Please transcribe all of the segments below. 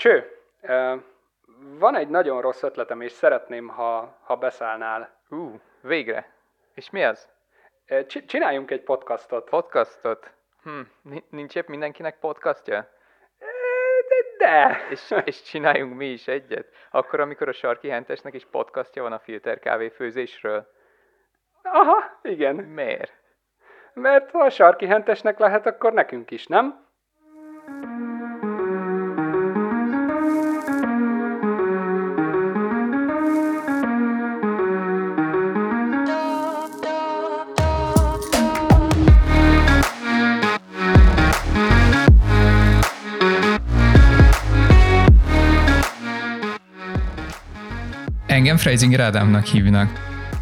Cső, van egy nagyon rossz ötletem, és szeretném, ha, ha beszállnál. Ú, uh, végre. És mi az? Csináljunk egy podcastot. Podcastot? Hm, nincs épp mindenkinek podcastja? De, de. És, és csináljunk mi is egyet? Akkor, amikor a Sarki Hentesnek is podcastja van a filter kávéfőzésről? Aha, igen. Miért? Mert ha a Sarki Hentesnek lehet, akkor nekünk is, nem? Engem Freisinger Ádámnak hívnak.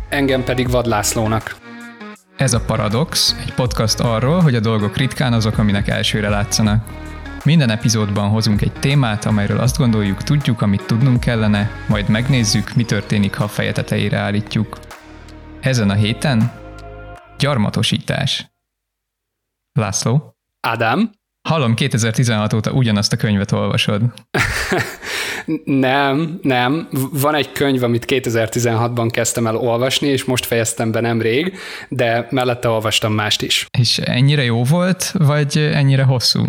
Engem pedig Vadlászlónak. Ez a Paradox, egy podcast arról, hogy a dolgok ritkán azok, aminek elsőre látszanak. Minden epizódban hozunk egy témát, amelyről azt gondoljuk, tudjuk, amit tudnunk kellene, majd megnézzük, mi történik, ha feje tetejére állítjuk. Ezen a héten gyarmatosítás. László? Ádám? Hallom, 2016 óta ugyanazt a könyvet olvasod. nem, nem. Van egy könyv, amit 2016-ban kezdtem el olvasni, és most fejeztem be nemrég, de mellette olvastam mást is. És ennyire jó volt, vagy ennyire hosszú?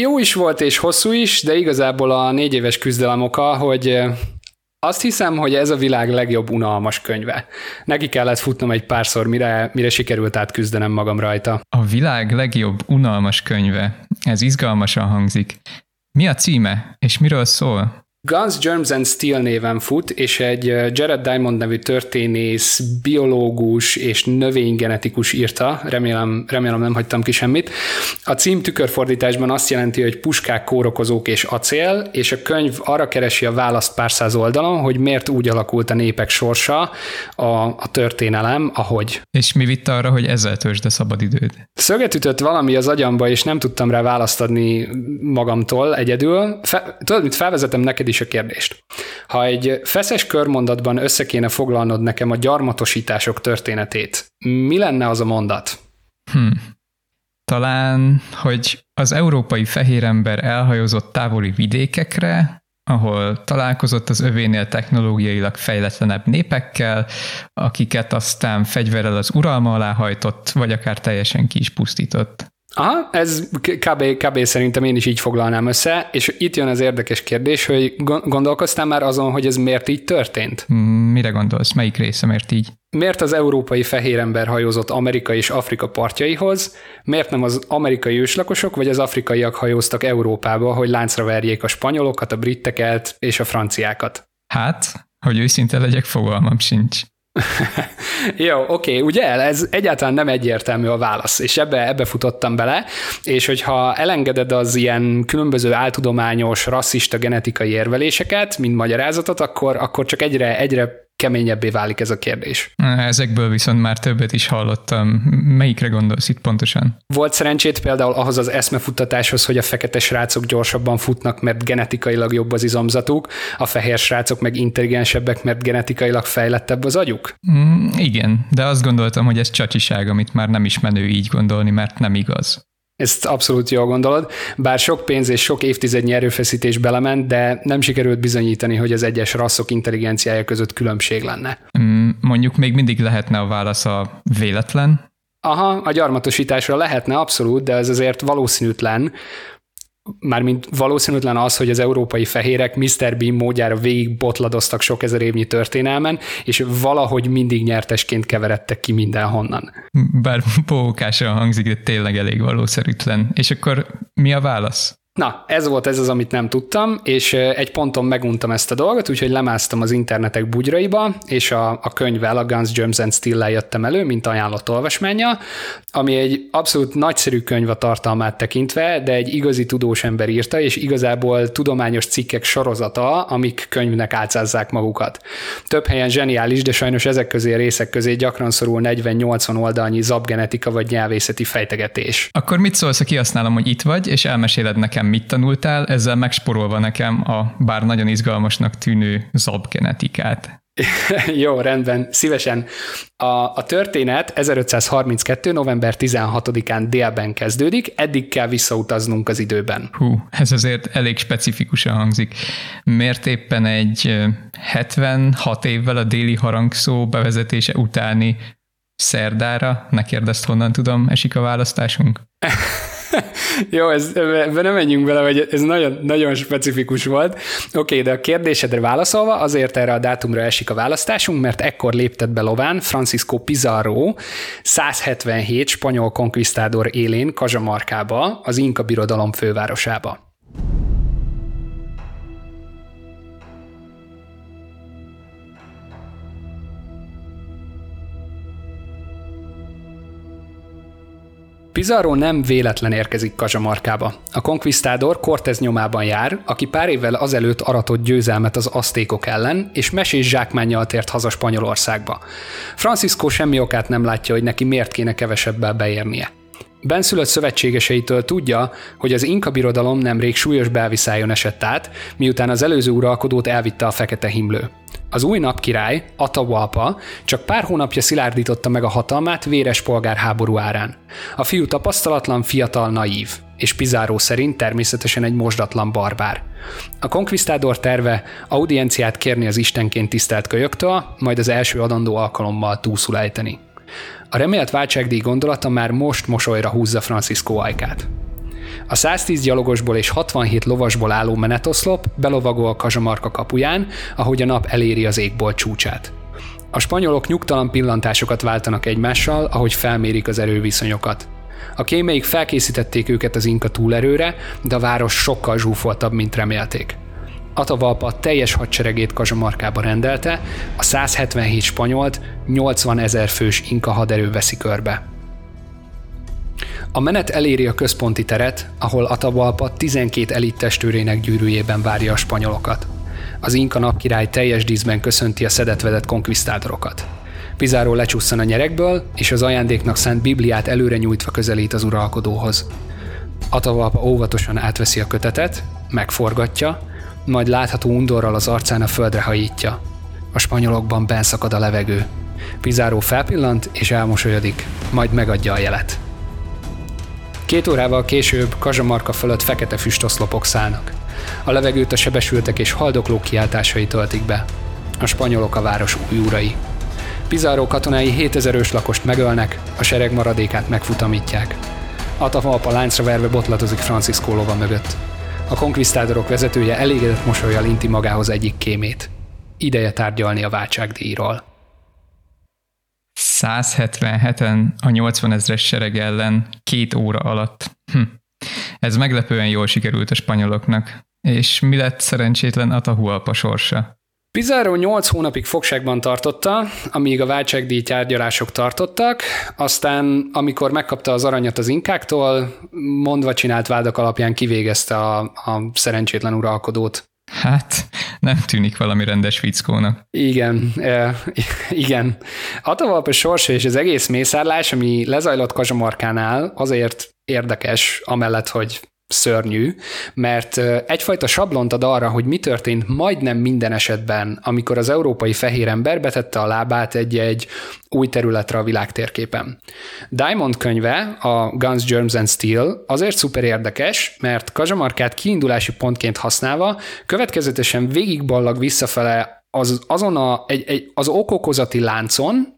Jó is volt, és hosszú is, de igazából a négy éves küzdelem oka, hogy azt hiszem, hogy ez a világ legjobb unalmas könyve. Neki kellett futnom egy párszor, mire, mire sikerült átküzdenem magam rajta. A világ legjobb unalmas könyve. Ez izgalmasan hangzik. Mi a címe, és miről szól? Guns, Germs and Steel néven fut, és egy Jared Diamond nevű történész, biológus és növénygenetikus írta, remélem, remélem nem hagytam ki semmit. A cím tükörfordításban azt jelenti, hogy puskák, kórokozók és acél, és a könyv arra keresi a választ pár száz oldalon, hogy miért úgy alakult a népek sorsa, a, a történelem, ahogy. És mi vitt arra, hogy ezzel töltsd a szabadidőd? Szöget ütött valami az agyamba, és nem tudtam rá választ adni magamtól egyedül. Fe, tudod, mit felvezetem neked is a kérdést. Ha egy feszes körmondatban össze kéne foglalnod nekem a gyarmatosítások történetét, mi lenne az a mondat? Hmm. Talán, hogy az európai fehérember elhajózott távoli vidékekre, ahol találkozott az övénél technológiailag fejletlenebb népekkel, akiket aztán fegyverrel az uralma alá hajtott, vagy akár teljesen ki is pusztított. Aha, ez kb, kb. szerintem én is így foglalnám össze, és itt jön az érdekes kérdés, hogy gondolkoztál már azon, hogy ez miért így történt? Mm, mire gondolsz? Melyik része miért így? Miért az európai fehér ember hajózott Amerika és Afrika partjaihoz? Miért nem az amerikai őslakosok vagy az afrikaiak hajóztak Európába, hogy láncra verjék a spanyolokat, a britteket és a franciákat? Hát, hogy őszinte legyek, fogalmam sincs. Jó, oké, ugye? Ez egyáltalán nem egyértelmű a válasz, és ebbe, ebbe futottam bele, és hogyha elengeded az ilyen különböző áltudományos, rasszista genetikai érveléseket, mint magyarázatot, akkor, akkor csak egyre, egyre keményebbé válik ez a kérdés. Ezekből viszont már többet is hallottam. Melyikre gondolsz itt pontosan? Volt szerencsét például ahhoz az eszmefuttatáshoz, hogy a fekete srácok gyorsabban futnak, mert genetikailag jobb az izomzatuk, a fehér srácok meg intelligensebbek, mert genetikailag fejlettebb az agyuk? Mm, igen, de azt gondoltam, hogy ez csacsiság, amit már nem is menő így gondolni, mert nem igaz. Ezt abszolút jól gondolod, bár sok pénz és sok évtizednyi erőfeszítés belement, de nem sikerült bizonyítani, hogy az egyes rasszok intelligenciája között különbség lenne. Mm, mondjuk még mindig lehetne a válasz a véletlen? Aha, a gyarmatosításra lehetne abszolút, de ez azért valószínűtlen, mármint valószínűtlen az, hogy az európai fehérek Mr. Bean módjára végig botladoztak sok ezer évnyi történelmen, és valahogy mindig nyertesként keveredtek ki mindenhonnan. Bár pókásan hangzik, de tényleg elég valószerűtlen. És akkor mi a válasz? Na, ez volt ez az, amit nem tudtam, és egy ponton meguntam ezt a dolgot, úgyhogy lemásztam az internetek bugyraiba, és a, a könyvvel, a Guns, Germs and steel jöttem elő, mint ajánlott olvasmánya, ami egy abszolút nagyszerű könyv a tartalmát tekintve, de egy igazi tudós ember írta, és igazából tudományos cikkek sorozata, amik könyvnek álcázzák magukat. Több helyen zseniális, de sajnos ezek közé részek közé gyakran szorul 40-80 oldalnyi zabgenetika vagy nyelvészeti fejtegetés. Akkor mit szólsz, ha kihasználom, hogy itt vagy, és elmeséled nekem, mit tanultál, ezzel megsporolva nekem a bár nagyon izgalmasnak tűnő zabgenetikát. Jó, rendben, szívesen. A, a történet 1532. november 16-án délben kezdődik, eddig kell visszautaznunk az időben. Hú, ez azért elég specifikusan hangzik. Miért éppen egy 76 évvel a déli harangszó bevezetése utáni szerdára, ne kérdezt honnan tudom, esik a választásunk? Jó, ez, ebben nem menjünk bele, hogy ez nagyon, nagyon specifikus volt. Oké, okay, de a kérdésedre válaszolva, azért erre a dátumra esik a választásunk, mert ekkor léptett be lován Francisco Pizarro 177 spanyol konkvisztádor élén Kazsamarkába, az Inka birodalom fővárosába. Pizarro nem véletlen érkezik Kazsamarkába. A konkvisztádor Cortez nyomában jár, aki pár évvel azelőtt aratott győzelmet az asztékok ellen, és mesés zsákmánnyal tért haza Spanyolországba. Francisco semmi okát nem látja, hogy neki miért kéne kevesebbel beérnie. Benszülött szövetségeseitől tudja, hogy az Inka birodalom nemrég súlyos belviszájon esett át, miután az előző uralkodót elvitte a fekete himlő. Az új napkirály, Atahualpa, csak pár hónapja szilárdította meg a hatalmát véres polgárháború árán. A fiú tapasztalatlan, fiatal, naív, és Pizarro szerint természetesen egy mosdatlan barbár. A konkvisztádor terve audienciát kérni az istenként tisztelt kölyöktől, majd az első adandó alkalommal túlszul ejteni. A remélt váltságdíj gondolata már most mosolyra húzza Francisco ajkát. A 110 gyalogosból és 67 lovasból álló menetoszlop belovagol a Kazsamarka kapuján, ahogy a nap eléri az égbolt csúcsát. A spanyolok nyugtalan pillantásokat váltanak egymással, ahogy felmérik az erőviszonyokat. A kémeik felkészítették őket az inka túlerőre, de a város sokkal zsúfoltabb, mint remélték. Atavalpa teljes hadseregét Kazsamarkába rendelte, a 177 spanyolt 80 ezer fős inka haderő veszi körbe. A menet eléri a központi teret, ahol Atavalpa 12 elit testőrének gyűrűjében várja a spanyolokat. Az inka napkirály teljes díszben köszönti a szedetvedett konkvisztádorokat. Pizarro lecsusszan a nyerekből, és az ajándéknak szánt Bibliát előre nyújtva közelít az uralkodóhoz. Atavalpa óvatosan átveszi a kötetet, megforgatja, majd látható undorral az arcán a földre hajítja. A spanyolokban benszakad a levegő. Pizarro felpillant és elmosolyodik, majd megadja a jelet. Két órával később Kazsamarka fölött fekete füstoszlopok szállnak. A levegőt a sebesültek és haldoklók kiáltásai töltik be. A spanyolok a város új urai. Pizarro katonái 7000 ős lakost megölnek, a sereg maradékát megfutamítják. Atavalpa láncra verve botlatozik Francisco lova mögött. A konkvisztádorok vezetője elégedett mosolyjal inti magához egyik kémét. Ideje tárgyalni a váltságdíjról. 177-en a 80 ezres sereg ellen két óra alatt. Hm. Ez meglepően jól sikerült a spanyoloknak. És mi lett szerencsétlen Atahualpa sorsa? Pizarro 8 hónapig fogságban tartotta, amíg a váltságdíj tárgyalások tartottak, aztán amikor megkapta az aranyat az inkáktól, mondva csinált vádak alapján kivégezte a, a szerencsétlen uralkodót. Hát, nem tűnik valami rendes fickónak. Igen, e, igen. Atavalpa sorsa és az egész mészárlás, ami lezajlott Kazsamarkánál, azért érdekes, amellett, hogy szörnyű, mert egyfajta sablont ad arra, hogy mi történt majdnem minden esetben, amikor az európai fehér ember betette a lábát egy-egy új területre a világtérképen. Diamond könyve, a Guns, Germs and Steel azért szuper érdekes, mert Kazsamarkát kiindulási pontként használva következetesen végigballag visszafele az, azon a, egy, egy, az okokozati láncon,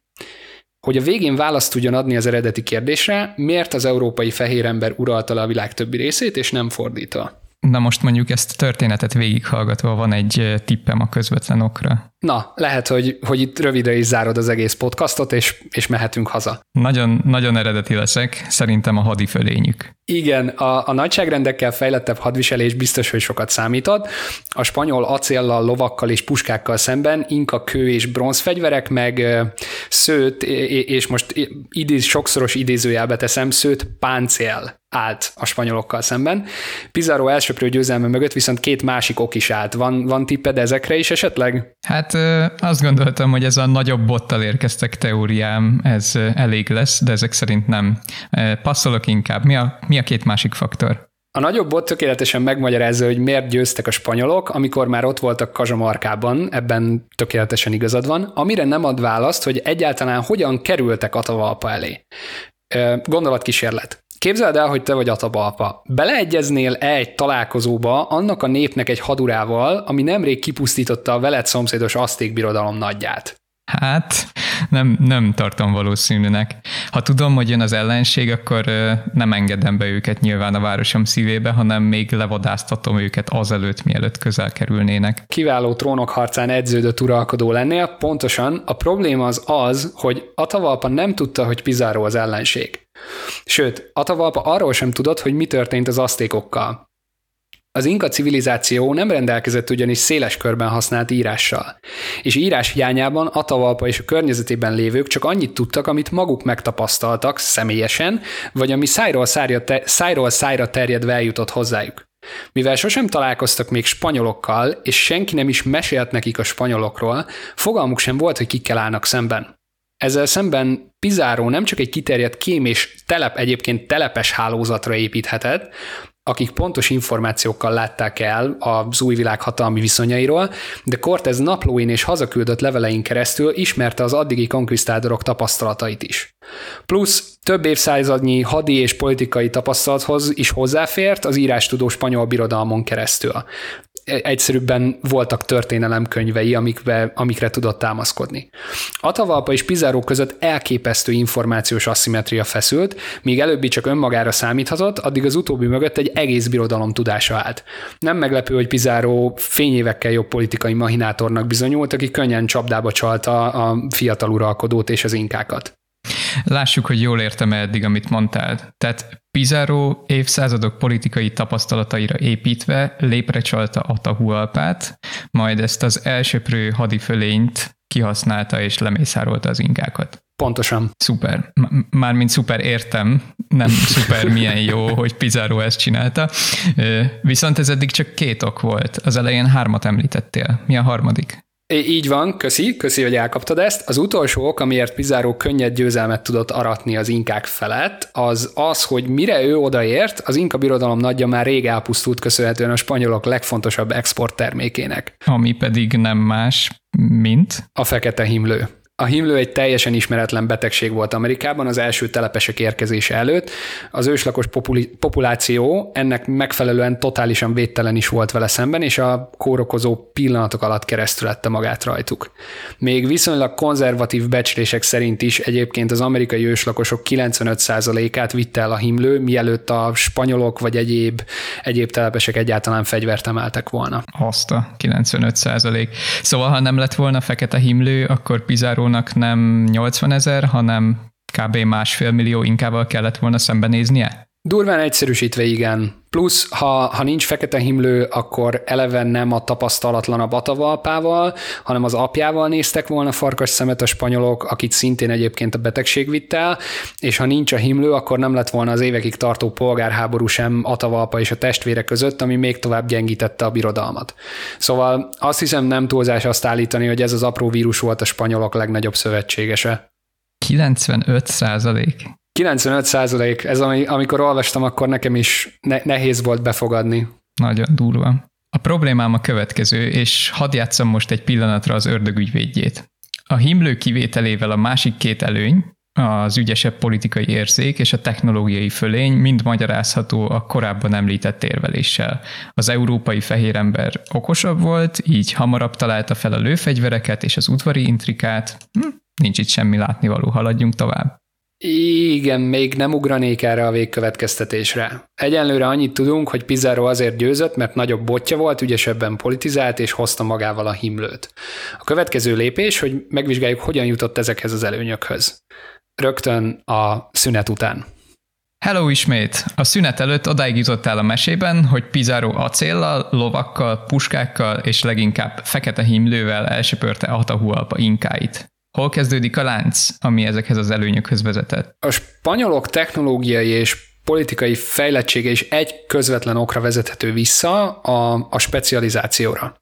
hogy a végén választ tudjon adni az eredeti kérdésre, miért az európai fehér ember uralta le a világ többi részét, és nem fordítva. Na most mondjuk ezt történetet végighallgatva van egy tippem a közvetlen okra. Na, lehet, hogy, hogy itt rövidre is zárod az egész podcastot, és, és mehetünk haza. Nagyon, nagyon eredeti leszek, szerintem a hadifölényük. Igen, a, a nagyságrendekkel fejlettebb hadviselés biztos, hogy sokat számítod. A spanyol acéllal, lovakkal és puskákkal szemben inka kő és bronzfegyverek, meg szőt, és most idéz, sokszoros idézőjelbe teszem, szőt páncél állt a spanyolokkal szemben. Pizarro elsőprő győzelme mögött viszont két másik ok is állt. Van, van tipped ezekre is esetleg? Hát azt gondoltam, hogy ez a nagyobb bottal érkeztek teóriám, ez elég lesz, de ezek szerint nem. Passzolok inkább. Mi a, mi a két másik faktor? A nagyobb bot tökéletesen megmagyarázza, hogy miért győztek a spanyolok, amikor már ott voltak Kazsamarkában, ebben tökéletesen igazad van, amire nem ad választ, hogy egyáltalán hogyan kerültek Atavalpa elé. Gondolatkísérlet. Képzeld el, hogy te vagy Atabalpa. Beleegyeznél-e egy találkozóba annak a népnek egy hadurával, ami nemrég kipusztította a veled szomszédos aszték birodalom nagyját? Hát, nem, nem tartom valószínűnek. Ha tudom, hogy jön az ellenség, akkor nem engedem be őket nyilván a városom szívébe, hanem még levadáztatom őket azelőtt, mielőtt közel kerülnének. Kiváló trónok harcán edződött uralkodó lennél, pontosan a probléma az az, hogy Atavalpa nem tudta, hogy Pizarro az ellenség. Sőt, Atavalpa arról sem tudott, hogy mi történt az asztékokkal. Az inka civilizáció nem rendelkezett ugyanis széles körben használt írással, és írás hiányában Atavalpa és a környezetében lévők csak annyit tudtak, amit maguk megtapasztaltak személyesen, vagy ami szájról, szájra, te, szájról szájra terjedve eljutott hozzájuk. Mivel sosem találkoztak még spanyolokkal, és senki nem is mesélt nekik a spanyolokról, fogalmuk sem volt, hogy kikkel állnak szemben. Ezzel szemben Pizarro nem csak egy kiterjedt kém és telep egyébként telepes hálózatra építhetett, akik pontos információkkal látták el az új világ hatalmi viszonyairól, de Cortez naplóin és hazaküldött levelein keresztül ismerte az addigi konkvisztádorok tapasztalatait is. Plusz több évszázadnyi hadi és politikai tapasztalathoz is hozzáfért az írástudó spanyol birodalmon keresztül egyszerűbben voltak történelemkönyvei, amikbe, amikre tudott támaszkodni. Atavalpa és Pizarro között elképesztő információs asszimetria feszült, míg előbbi csak önmagára számíthatott, addig az utóbbi mögött egy egész birodalom tudása állt. Nem meglepő, hogy Pizarro fényévekkel jobb politikai mahinátornak bizonyult, aki könnyen csapdába csalta a fiatal uralkodót és az inkákat. Lássuk, hogy jól értem eddig, amit mondtál. Tehát Pizarro évszázadok politikai tapasztalataira építve léprecsalta Atahualpát, majd ezt az elsöprő hadifölényt kihasználta és lemészárolta az inkákat. Pontosan. Szuper. Mármint szuper értem, nem szuper milyen jó, hogy Pizarro ezt csinálta. Viszont ez eddig csak két ok volt. Az elején hármat említettél. Mi a harmadik? Így van, köszi, köszi, hogy elkaptad ezt. Az utolsó ok, amiért Pizarro könnyed győzelmet tudott aratni az inkák felett, az az, hogy mire ő odaért, az inka birodalom nagyja már rég elpusztult köszönhetően a spanyolok legfontosabb exporttermékének. Ami pedig nem más, mint? A fekete himlő. A himlő egy teljesen ismeretlen betegség volt Amerikában az első telepesek érkezése előtt. Az őslakos populi- populáció ennek megfelelően totálisan védtelen is volt vele szemben, és a kórokozó pillanatok alatt keresztülette magát rajtuk. Még viszonylag konzervatív becslések szerint is egyébként az amerikai őslakosok 95%-át vitte el a himlő, mielőtt a spanyolok vagy egyéb, egyéb telepesek egyáltalán fegyvert emeltek volna. Azt a 95%. Szóval, ha nem lett volna fekete himlő, akkor Pizarro milliónak nem 80 ezer, hanem kb. másfél millió inkával kellett volna szembenéznie? Durván egyszerűsítve igen. Plusz, ha, ha nincs fekete himlő, akkor eleve nem a tapasztalatlanabb Atavalpával, hanem az apjával néztek volna farkas szemet a spanyolok, akit szintén egyébként a betegség vitt el, és ha nincs a himlő, akkor nem lett volna az évekig tartó polgárháború sem Atavalpa és a testvére között, ami még tovább gyengítette a birodalmat. Szóval azt hiszem nem túlzás azt állítani, hogy ez az apró vírus volt a spanyolok legnagyobb szövetségese. 95 százalék. 95 százalék, ez ami, amikor olvastam, akkor nekem is ne, nehéz volt befogadni. Nagyon durva. A problémám a következő, és hadd játszom most egy pillanatra az ördögügyvédjét. A himlő kivételével a másik két előny, az ügyesebb politikai érzék és a technológiai fölény mind magyarázható a korábban említett érveléssel. Az európai fehérember okosabb volt, így hamarabb találta fel a lőfegyvereket és az udvari intrikát. Hm, nincs itt semmi látnivaló, haladjunk tovább. Igen, még nem ugranék erre a végkövetkeztetésre. Egyenlőre annyit tudunk, hogy Pizarro azért győzött, mert nagyobb botja volt, ügyesebben politizált és hozta magával a himlőt. A következő lépés, hogy megvizsgáljuk, hogyan jutott ezekhez az előnyökhöz. Rögtön a szünet után. Hello ismét! A szünet előtt odáig jutottál a mesében, hogy Pizarro acéllal, lovakkal, puskákkal és leginkább fekete himlővel elsöpörte Atahualpa inkáit. Hol kezdődik a lánc, ami ezekhez az előnyökhöz vezetett? A spanyolok technológiai és politikai fejlettsége is egy közvetlen okra vezethető vissza, a, a specializációra.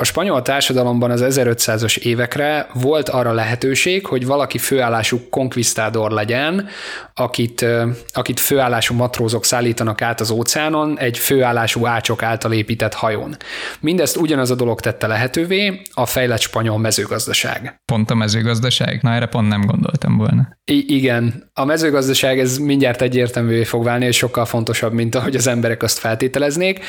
A spanyol társadalomban az 1500-as évekre volt arra lehetőség, hogy valaki főállású konkvisztádor legyen, akit, akit főállású matrózok szállítanak át az óceánon egy főállású ácsok által épített hajón. Mindezt ugyanaz a dolog tette lehetővé, a fejlett spanyol mezőgazdaság. Pont a mezőgazdaság? Na erre pont nem gondoltam volna. I- igen, a mezőgazdaság ez mindjárt egyértelművé fog válni, és sokkal fontosabb, mint ahogy az emberek azt feltételeznék.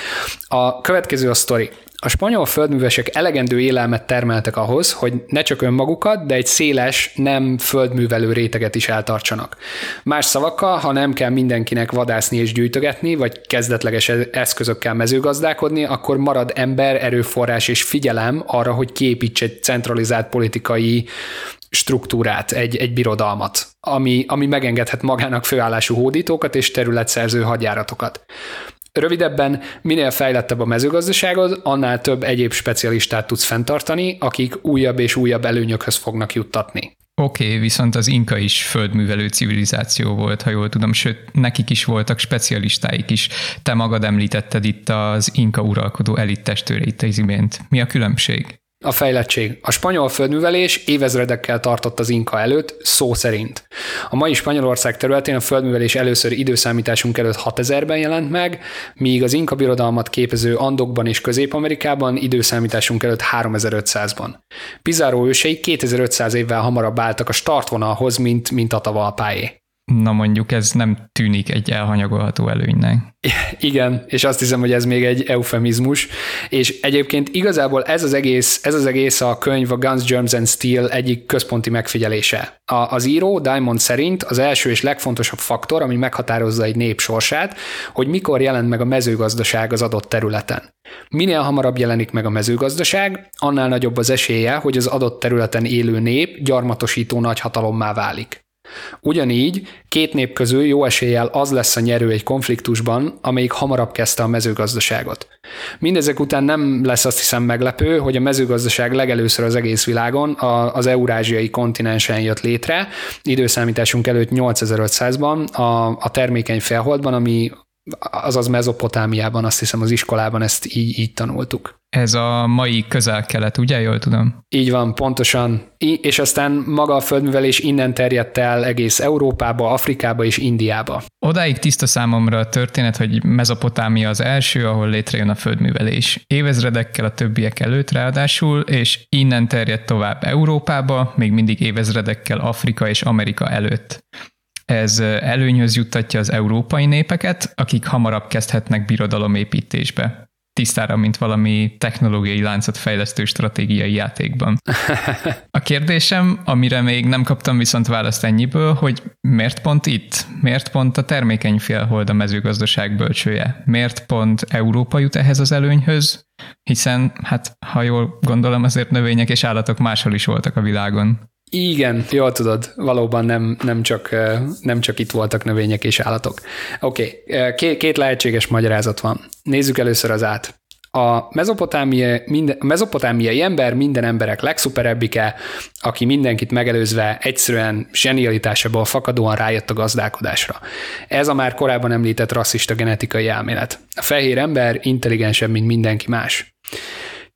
A következő a sztori. A spanyol földművesek elegendő élelmet termeltek ahhoz, hogy ne csak önmagukat, de egy széles, nem földművelő réteget is eltartsanak. Más szavakkal, ha nem kell mindenkinek vadászni és gyűjtögetni, vagy kezdetleges e- eszközökkel mezőgazdálkodni, akkor marad ember, erőforrás és figyelem arra, hogy kiépítse egy centralizált politikai struktúrát, egy, egy birodalmat, ami, ami megengedhet magának főállású hódítókat és területszerző hadjáratokat. Rövidebben, minél fejlettebb a mezőgazdaságod, annál több egyéb specialistát tudsz fenntartani, akik újabb és újabb előnyökhöz fognak juttatni. Oké, okay, viszont az inka is földművelő civilizáció volt, ha jól tudom, sőt, nekik is voltak specialistáik is. Te magad említetted itt az inka uralkodó elit testőreit az imént. Mi a különbség? A fejlettség. A spanyol földművelés évezredekkel tartott az inka előtt, szó szerint. A mai Spanyolország területén a földművelés először időszámításunk előtt 6000-ben jelent meg, míg az inka birodalmat képező Andokban és Közép-Amerikában időszámításunk előtt 3500-ban. Pizarro ősei 2500 évvel hamarabb álltak a startvonalhoz, mint, mint a tavalpáé. Na mondjuk ez nem tűnik egy elhanyagolható előnynek. Igen, és azt hiszem, hogy ez még egy eufemizmus, és egyébként igazából ez az egész, ez az egész a könyv a Guns, Germs and Steel egyik központi megfigyelése. A, az író Diamond szerint az első és legfontosabb faktor, ami meghatározza egy nép sorsát, hogy mikor jelent meg a mezőgazdaság az adott területen. Minél hamarabb jelenik meg a mezőgazdaság, annál nagyobb az esélye, hogy az adott területen élő nép gyarmatosító nagyhatalommá válik. Ugyanígy két nép közül jó eséllyel az lesz a nyerő egy konfliktusban, amelyik hamarabb kezdte a mezőgazdaságot. Mindezek után nem lesz azt hiszem meglepő, hogy a mezőgazdaság legelőször az egész világon az eurázsiai kontinensen jött létre, időszámításunk előtt 8500-ban a, a termékeny felholdban, ami azaz Mezopotámiában, azt hiszem az iskolában ezt így, így tanultuk. Ez a mai közel-kelet, ugye, jól tudom? Így van, pontosan. És aztán maga a földművelés innen terjedt el egész Európába, Afrikába és Indiába. Odáig tiszta számomra a történet, hogy Mezopotámia az első, ahol létrejön a földművelés. Évezredekkel a többiek előtt ráadásul, és innen terjedt tovább Európába, még mindig évezredekkel Afrika és Amerika előtt. Ez előnyhöz juttatja az európai népeket, akik hamarabb kezdhetnek birodalomépítésbe. Tisztára, mint valami technológiai láncot fejlesztő stratégiai játékban. A kérdésem, amire még nem kaptam viszont választ ennyiből, hogy miért pont itt? Miért pont a termékeny félhold a mezőgazdaság bölcsője? Miért pont Európa jut ehhez az előnyhöz? Hiszen, hát ha jól gondolom, azért növények és állatok máshol is voltak a világon. Igen, jól tudod, valóban nem, nem, csak, nem csak itt voltak növények és állatok. Oké, okay. két, két lehetséges magyarázat van. Nézzük először az át. A mezopotámiai, minden, a mezopotámiai ember minden emberek legszuperebbike, aki mindenkit megelőzve egyszerűen zsenialitásából fakadóan rájött a gazdálkodásra. Ez a már korábban említett rasszista genetikai elmélet. A fehér ember intelligensebb, mint mindenki más.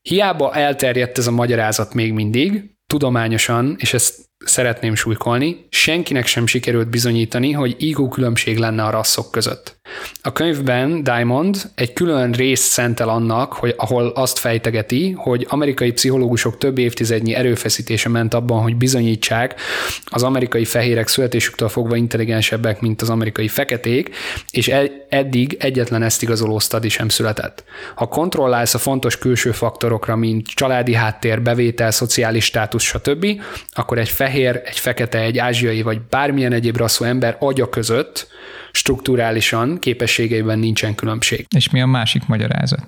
Hiába elterjedt ez a magyarázat még mindig, tudományosan, és ezt szeretném súlykolni, senkinek sem sikerült bizonyítani, hogy IQ különbség lenne a rasszok között. A könyvben Diamond egy külön részt szentel annak, hogy ahol azt fejtegeti, hogy amerikai pszichológusok több évtizednyi erőfeszítése ment abban, hogy bizonyítsák az amerikai fehérek születésüktől fogva intelligensebbek, mint az amerikai feketék, és eddig egyetlen ezt igazoló stadi sem született. Ha kontrollálsz a fontos külső faktorokra, mint családi háttér, bevétel, szociális státusz, stb., akkor egy fehér, egy fekete, egy ázsiai vagy bármilyen egyéb rasszú ember agya között strukturálisan képességeiben nincsen különbség. És mi a másik magyarázat?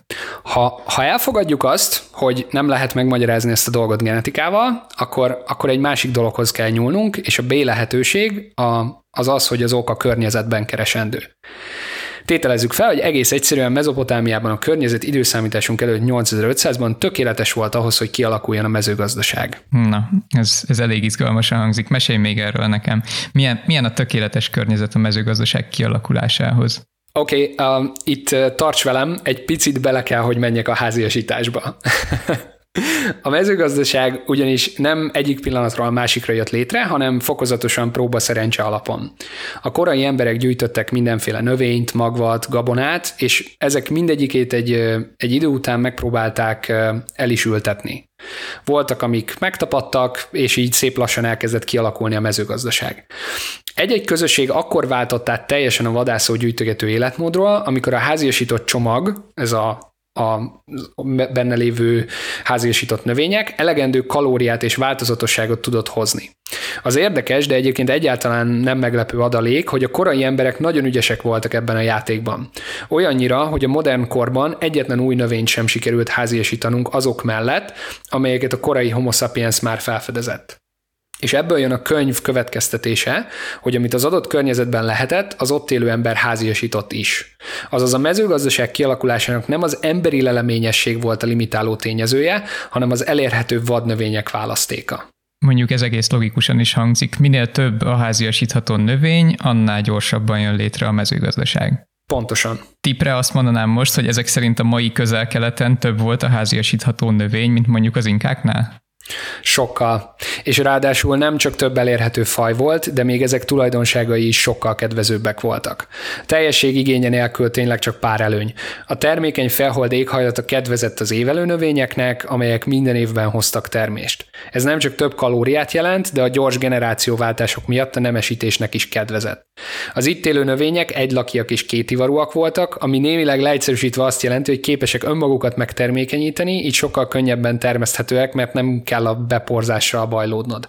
Ha, ha elfogadjuk azt, hogy nem lehet megmagyarázni ezt a dolgot genetikával, akkor, akkor egy másik dologhoz kell nyúlnunk, és a B lehetőség a, az az, hogy az ok a környezetben keresendő. Tételezzük fel, hogy egész egyszerűen Mezopotámiában a környezet időszámításunk előtt 8500-ban tökéletes volt ahhoz, hogy kialakuljon a mezőgazdaság. Na, ez, ez elég izgalmasan hangzik. Mesélj még erről nekem. Milyen, milyen a tökéletes környezet a mezőgazdaság kialakulásához? Oké, okay, uh, itt uh, tarts velem, egy picit bele kell, hogy menjek a háziasításba. A mezőgazdaság ugyanis nem egyik pillanatról a másikra jött létre, hanem fokozatosan próba szerencse alapon. A korai emberek gyűjtöttek mindenféle növényt, magvat, gabonát, és ezek mindegyikét egy, egy idő után megpróbálták el is ültetni. Voltak, amik megtapadtak, és így szép lassan elkezdett kialakulni a mezőgazdaság. Egy-egy közösség akkor váltott át teljesen a vadászó gyűjtögető életmódról, amikor a háziasított csomag, ez a a benne lévő háziasított növények elegendő kalóriát és változatosságot tudott hozni. Az érdekes, de egyébként egyáltalán nem meglepő adalék, hogy a korai emberek nagyon ügyesek voltak ebben a játékban. Olyannyira, hogy a modern korban egyetlen új növényt sem sikerült háziasítanunk azok mellett, amelyeket a korai homo sapiens már felfedezett. És ebből jön a könyv következtetése, hogy amit az adott környezetben lehetett, az ott élő ember háziasított is. Azaz a mezőgazdaság kialakulásának nem az emberi leleményesség volt a limitáló tényezője, hanem az elérhető vadnövények választéka. Mondjuk ez egész logikusan is hangzik. Minél több a háziasítható növény, annál gyorsabban jön létre a mezőgazdaság. Pontosan. Tipre azt mondanám most, hogy ezek szerint a mai közel-keleten több volt a háziasítható növény, mint mondjuk az inkáknál? Sokkal. És ráadásul nem csak több elérhető faj volt, de még ezek tulajdonságai is sokkal kedvezőbbek voltak. Teljesség igénye nélkül tényleg csak pár előny. A termékeny felhold éghajlata kedvezett az évelő növényeknek, amelyek minden évben hoztak termést. Ez nem csak több kalóriát jelent, de a gyors generációváltások miatt a nemesítésnek is kedvezett. Az itt élő növények egylakiak és kétivarúak voltak, ami némileg leegyszerűsítve azt jelenti, hogy képesek önmagukat megtermékenyíteni, így sokkal könnyebben termeszthetőek, mert nem kell a beporzással bajlódnod.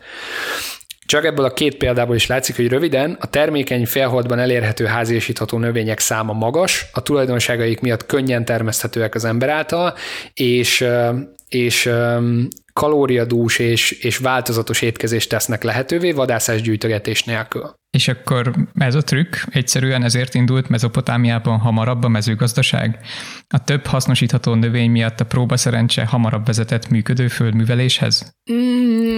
Csak ebből a két példából is látszik, hogy röviden a termékeny félholdban elérhető háziasítható növények száma magas, a tulajdonságaik miatt könnyen termeszthetőek az ember által, és, és kalóriadús és, és változatos étkezést tesznek lehetővé vadászás gyűjtögetés nélkül. És akkor ez a trükk egyszerűen ezért indult Mezopotámiában hamarabb a mezőgazdaság? A több hasznosítható növény miatt a próba szerencse hamarabb vezetett működő földműveléshez? Mm,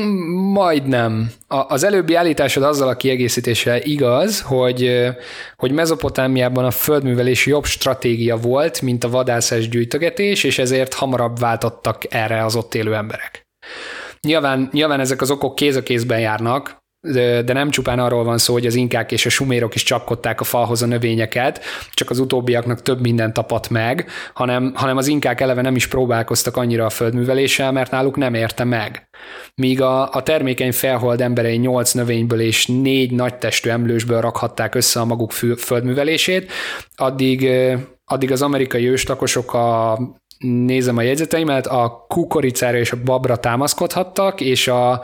majdnem. A, az előbbi állításod azzal a kiegészítéssel igaz, hogy, hogy Mezopotámiában a földművelés jobb stratégia volt, mint a vadászás gyűjtögetés, és ezért hamarabb váltottak erre az ott élő emberek. Nyilván, nyilván ezek az okok kéz a kézben járnak, de, nem csupán arról van szó, hogy az inkák és a sumérok is csapkodták a falhoz a növényeket, csak az utóbbiaknak több minden tapadt meg, hanem, hanem az inkák eleve nem is próbálkoztak annyira a földműveléssel, mert náluk nem érte meg. Míg a, a termékeny felhold emberei nyolc növényből és négy nagy testű emlősből rakhatták össze a maguk földművelését, addig addig az amerikai őstakosok a nézem a jegyzeteimet, a kukoricára és a babra támaszkodhattak, és, a,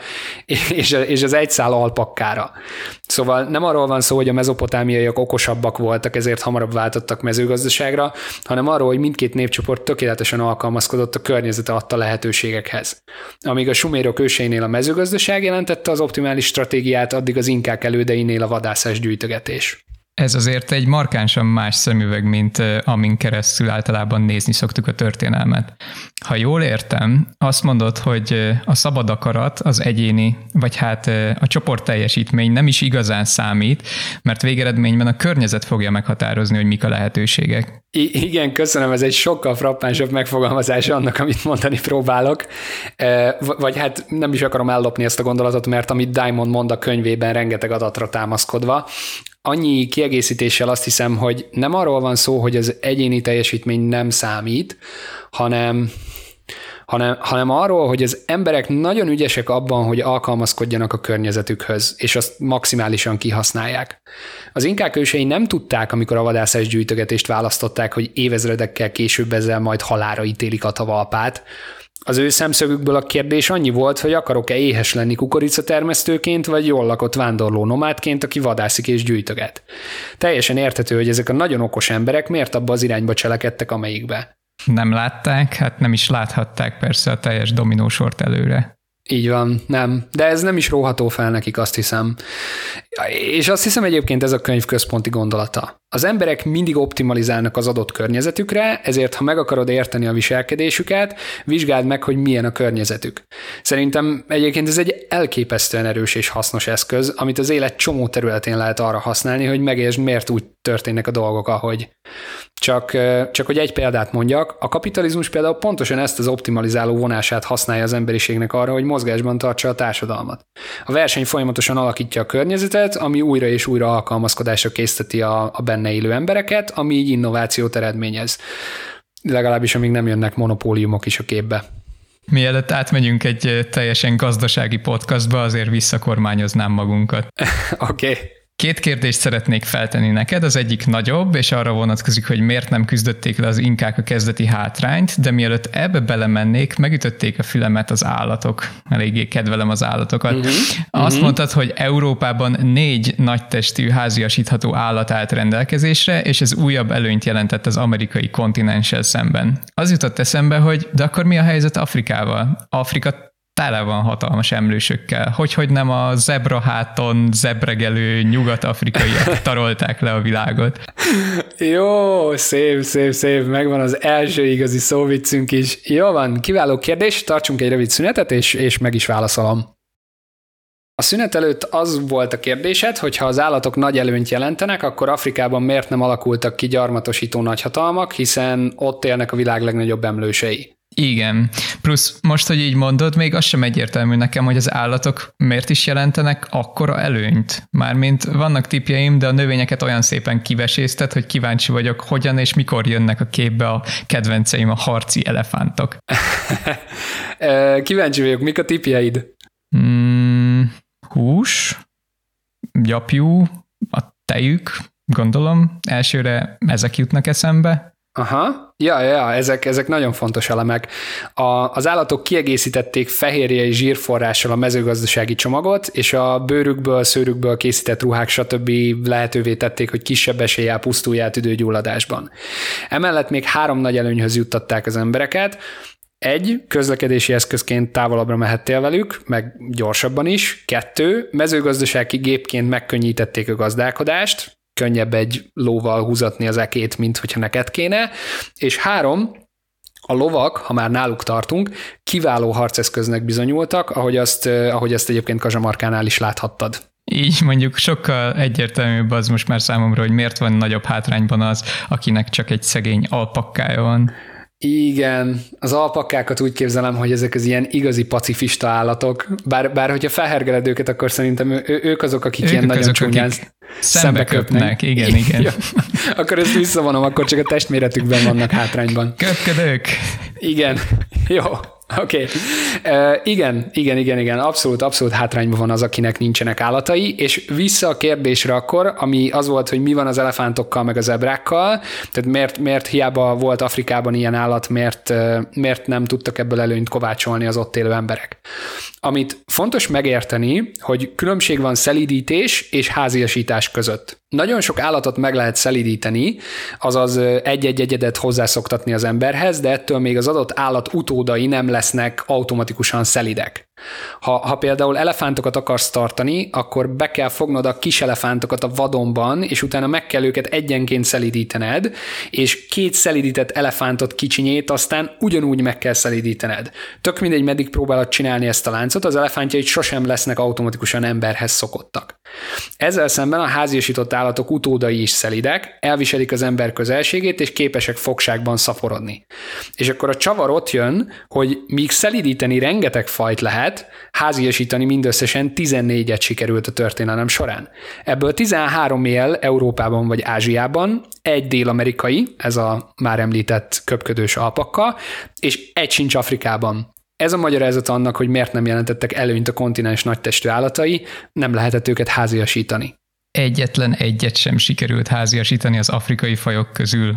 és, a, és az egyszál alpakkára. Szóval nem arról van szó, hogy a mezopotámiaiak okosabbak voltak, ezért hamarabb váltottak mezőgazdaságra, hanem arról, hogy mindkét népcsoport tökéletesen alkalmazkodott a környezete adta lehetőségekhez. Amíg a sumérok őseinél a mezőgazdaság jelentette az optimális stratégiát, addig az inkák elődeinél a vadászás gyűjtögetés. Ez azért egy markánsan más szemüveg, mint amin keresztül általában nézni szoktuk a történelmet. Ha jól értem, azt mondod, hogy a szabad akarat, az egyéni, vagy hát a csoport teljesítmény nem is igazán számít, mert végeredményben a környezet fogja meghatározni, hogy mik a lehetőségek. I- igen, köszönöm, ez egy sokkal frappánsabb megfogalmazás annak, amit mondani próbálok. Vagy hát nem is akarom ellopni ezt a gondolatot, mert amit Diamond mond a könyvében rengeteg adatra támaszkodva, annyi kiegészítéssel azt hiszem, hogy nem arról van szó, hogy az egyéni teljesítmény nem számít, hanem hanem, hanem arról, hogy az emberek nagyon ügyesek abban, hogy alkalmazkodjanak a környezetükhöz, és azt maximálisan kihasználják. Az inkák ősei nem tudták, amikor a vadászás gyűjtögetést választották, hogy évezredekkel később ezzel majd halára ítélik a tavalpát, az ő szemszögükből a kérdés annyi volt, hogy akarok-e éhes lenni kukoricatermesztőként, vagy jól lakott vándorló nomádként, aki vadászik és gyűjtöget. Teljesen érthető, hogy ezek a nagyon okos emberek miért abba az irányba cselekedtek, amelyikbe. Nem látták, hát nem is láthatták persze a teljes dominósort előre. Így van, nem. De ez nem is róható fel nekik, azt hiszem. És azt hiszem egyébként ez a könyv központi gondolata. Az emberek mindig optimalizálnak az adott környezetükre, ezért ha meg akarod érteni a viselkedésüket, vizsgáld meg, hogy milyen a környezetük. Szerintem egyébként ez egy elképesztően erős és hasznos eszköz, amit az élet csomó területén lehet arra használni, hogy megértsd, miért úgy történnek a dolgok, ahogy. Csak, csak hogy egy példát mondjak, a kapitalizmus például pontosan ezt az optimalizáló vonását használja az emberiségnek arra, hogy mozgásban tartsa a társadalmat. A verseny folyamatosan alakítja a környezetet, ami újra és újra alkalmazkodásra készteti a, a benne élő embereket, ami így innovációt eredményez. Legalábbis amíg nem jönnek monopóliumok is a képbe. Mielőtt átmegyünk egy teljesen gazdasági podcastba, azért visszakormányoznám magunkat. Oké. Okay. Két kérdést szeretnék feltenni neked, az egyik nagyobb, és arra vonatkozik, hogy miért nem küzdötték le az inkák a kezdeti hátrányt, de mielőtt ebbe belemennék, megütötték a fülemet az állatok. Eléggé kedvelem az állatokat. Uh-huh. Azt uh-huh. mondtad, hogy Európában négy nagytestű háziasítható állat állt rendelkezésre, és ez újabb előnyt jelentett az amerikai kontinenssel szemben. Az jutott eszembe, hogy de akkor mi a helyzet Afrikával? Afrika tele van hatalmas emlősökkel. Hogy, hogy nem a zebra háton zebregelő nyugat-afrikaiak tarolták le a világot. Jó, szép, szép, szép, megvan az első igazi szóviccünk is. Jó van, kiváló kérdés, tartsunk egy rövid szünetet, és, és meg is válaszolom. A szünet előtt az volt a kérdésed, hogy ha az állatok nagy előnyt jelentenek, akkor Afrikában miért nem alakultak ki gyarmatosító nagyhatalmak, hiszen ott élnek a világ legnagyobb emlősei. Igen. Plusz most, hogy így mondod, még az sem egyértelmű nekem, hogy az állatok miért is jelentenek akkora előnyt. Mármint vannak tipjeim, de a növényeket olyan szépen kiveséztet, hogy kíváncsi vagyok, hogyan és mikor jönnek a képbe a kedvenceim, a harci elefántok. kíváncsi vagyok, mik a tipjeid? Hmm, hús, gyapjú, a tejük, gondolom. Elsőre ezek jutnak eszembe. Aha, ja, ja, ezek, ezek nagyon fontos elemek. A, az állatok kiegészítették fehérje és zsírforrással a mezőgazdasági csomagot, és a bőrükből, szőrükből készített ruhák, stb. lehetővé tették, hogy kisebb eséllyel pusztulják tüdőgyulladásban. Emellett még három nagy előnyhöz juttatták az embereket, egy, közlekedési eszközként távolabbra mehettél velük, meg gyorsabban is. Kettő, mezőgazdasági gépként megkönnyítették a gazdálkodást, könnyebb egy lóval húzatni az ekét, mint hogyha neked kéne. És három, a lovak, ha már náluk tartunk, kiváló harceszköznek bizonyultak, ahogy azt, ahogy azt egyébként Kazsamarkánál is láthattad. Így mondjuk sokkal egyértelműbb az most már számomra, hogy miért van nagyobb hátrányban az, akinek csak egy szegény alpakkája van. Igen, az alpakkákat úgy képzelem, hogy ezek az ilyen igazi pacifista állatok, bár, bár hogyha felhergeled őket, akkor szerintem ő, ők azok, akik ők ilyen nagyon azok, csúnyán szembe köpnek. Igen, igen. Ja, akkor ezt visszavonom, akkor csak a testméretükben vannak hátrányban. Köpködők. Igen, jó. Oké. Okay. Uh, igen, igen, igen, igen. Abszolút, abszolút hátrányban van az, akinek nincsenek állatai, és vissza a kérdésre akkor, ami az volt, hogy mi van az elefántokkal, meg az ebrákkal, tehát miért, miért hiába volt Afrikában ilyen állat, miért, miért nem tudtak ebből előnyt kovácsolni az ott élő emberek. Amit fontos megérteni, hogy különbség van szelídítés és háziasítás között. Nagyon sok állatot meg lehet szelidíteni, azaz egy-egy egyedet hozzászoktatni az emberhez, de ettől még az adott állat utódai nem lesznek automatikusan szelidek. Ha, ha például elefántokat akarsz tartani, akkor be kell fognod a kis elefántokat a vadonban, és utána meg kell őket egyenként szelidítened, és két szelidített elefántot kicsinyét aztán ugyanúgy meg kell szelidítened. Tök mindegy, meddig próbálod csinálni ezt a láncot, az elefántjaid sosem lesznek automatikusan emberhez szokottak. Ezzel szemben a háziasított állatok utódai is szelidek, elviselik az ember közelségét, és képesek fogságban szaporodni. És akkor a csavar ott jön, hogy míg szelidíteni rengeteg fajt lehet, háziasítani mindösszesen 14-et sikerült a történelem során. Ebből 13 él Európában vagy Ázsiában, egy dél-amerikai, ez a már említett köpködős alpakka, és egy sincs Afrikában. Ez a magyarázat annak, hogy miért nem jelentettek előnyt a kontinens nagytestű állatai, nem lehetett őket háziasítani. Egyetlen egyet sem sikerült háziasítani az afrikai fajok közül.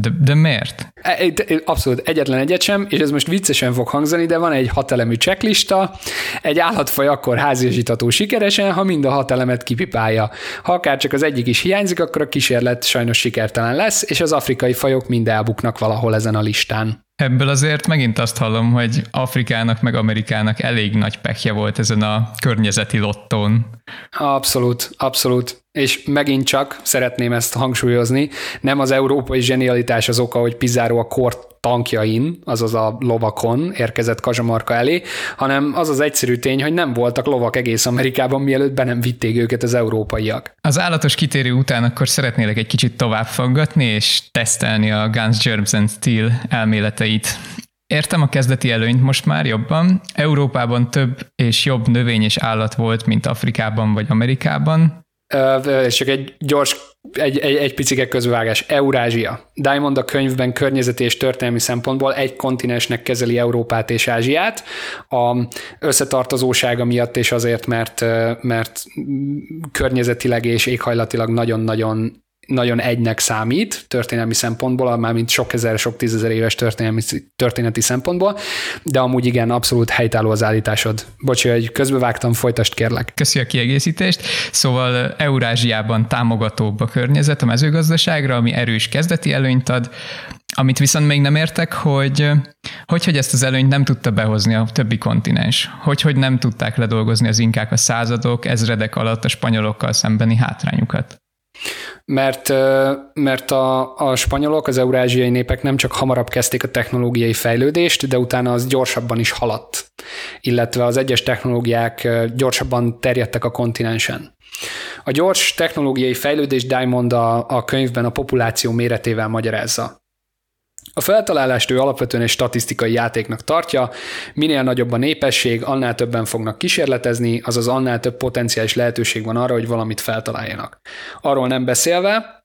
De, de miért? E, abszolút egyetlen egyet sem, és ez most viccesen fog hangzani, de van egy hatelemű checklista, egy állatfaj akkor háziasítható sikeresen, ha mind a hat elemet kipipálja. Ha akár csak az egyik is hiányzik, akkor a kísérlet sajnos sikertelen lesz, és az afrikai fajok mind elbuknak valahol ezen a listán. Ebből azért megint azt hallom, hogy Afrikának meg Amerikának elég nagy pekje volt ezen a környezeti lottón. Abszolút, abszolút. és megint csak szeretném ezt hangsúlyozni, nem az európai zsenialitás az oka, hogy Pizarro a kort tankjain, azaz a lovakon érkezett Kazsamarka elé, hanem az az egyszerű tény, hogy nem voltak lovak egész Amerikában, mielőtt be nem vitték őket az európaiak. Az állatos kitérő után akkor szeretnélek egy kicsit tovább faggatni és tesztelni a Guns, Germs and Steel elméleteit. Értem a kezdeti előnyt most már jobban. Európában több és jobb növény és állat volt, mint Afrikában vagy Amerikában. És csak egy gyors, egy, egy, egy picike közvágás. Eurázsia. Diamond a könyvben környezeti és történelmi szempontból egy kontinensnek kezeli Európát és Ázsiát. A összetartozósága miatt és azért, mert, mert környezetileg és éghajlatilag nagyon-nagyon nagyon egynek számít történelmi szempontból, már mint sok ezer, sok tízezer éves történelmi, történeti szempontból, de amúgy igen, abszolút helytálló az állításod. Bocsi, hogy közbevágtam, folytast kérlek. Köszi a kiegészítést. Szóval Eurázsiában támogatóbb a környezet a mezőgazdaságra, ami erős kezdeti előnyt ad, amit viszont még nem értek, hogy hogy, hogy ezt az előnyt nem tudta behozni a többi kontinens, hogy, hogy nem tudták ledolgozni az inkák a századok, ezredek alatt a spanyolokkal szembeni hátrányukat mert, mert a, a spanyolok, az eurázsiai népek nem csak hamarabb kezdték a technológiai fejlődést, de utána az gyorsabban is haladt, illetve az egyes technológiák gyorsabban terjedtek a kontinensen. A gyors technológiai fejlődés Diamond a, a könyvben a populáció méretével magyarázza. A feltalálást ő alapvetően egy statisztikai játéknak tartja, minél nagyobb a népesség, annál többen fognak kísérletezni, azaz annál több potenciális lehetőség van arra, hogy valamit feltaláljanak. Arról nem beszélve,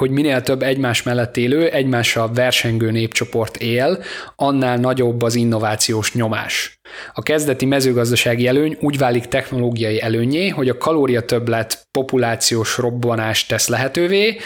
hogy minél több egymás mellett élő, egymással versengő népcsoport él, annál nagyobb az innovációs nyomás. A kezdeti mezőgazdasági előny úgy válik technológiai előnyé, hogy a kalória többlet populációs robbanást tesz lehetővé,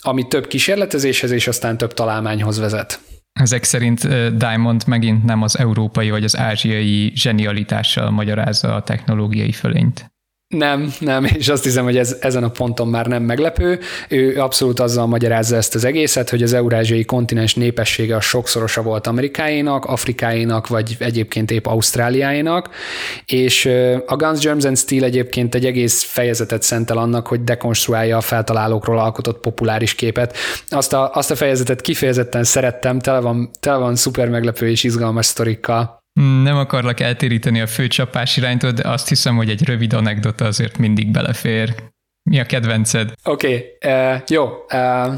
ami több kísérletezéshez és aztán több találmányhoz vezet. Ezek szerint Diamond megint nem az európai vagy az ázsiai zsenialitással magyarázza a technológiai fölényt. Nem, nem, és azt hiszem, hogy ez ezen a ponton már nem meglepő. Ő abszolút azzal magyarázza ezt az egészet, hogy az eurázsiai kontinens népessége a sokszorosa volt Amerikáénak, Afrikáénak, vagy egyébként épp Ausztráliáénak, és a Guns, Germs and Steel egyébként egy egész fejezetet szentel annak, hogy dekonstruálja a feltalálókról alkotott populáris képet. Azt a, azt a fejezetet kifejezetten szerettem, tele van, tele van szuper meglepő és izgalmas sztorikkal. Nem akarlak eltéríteni a főcsapás iránytól, de azt hiszem, hogy egy rövid anekdota azért mindig belefér. Mi a kedvenced? Oké, okay, uh, jó. Uh,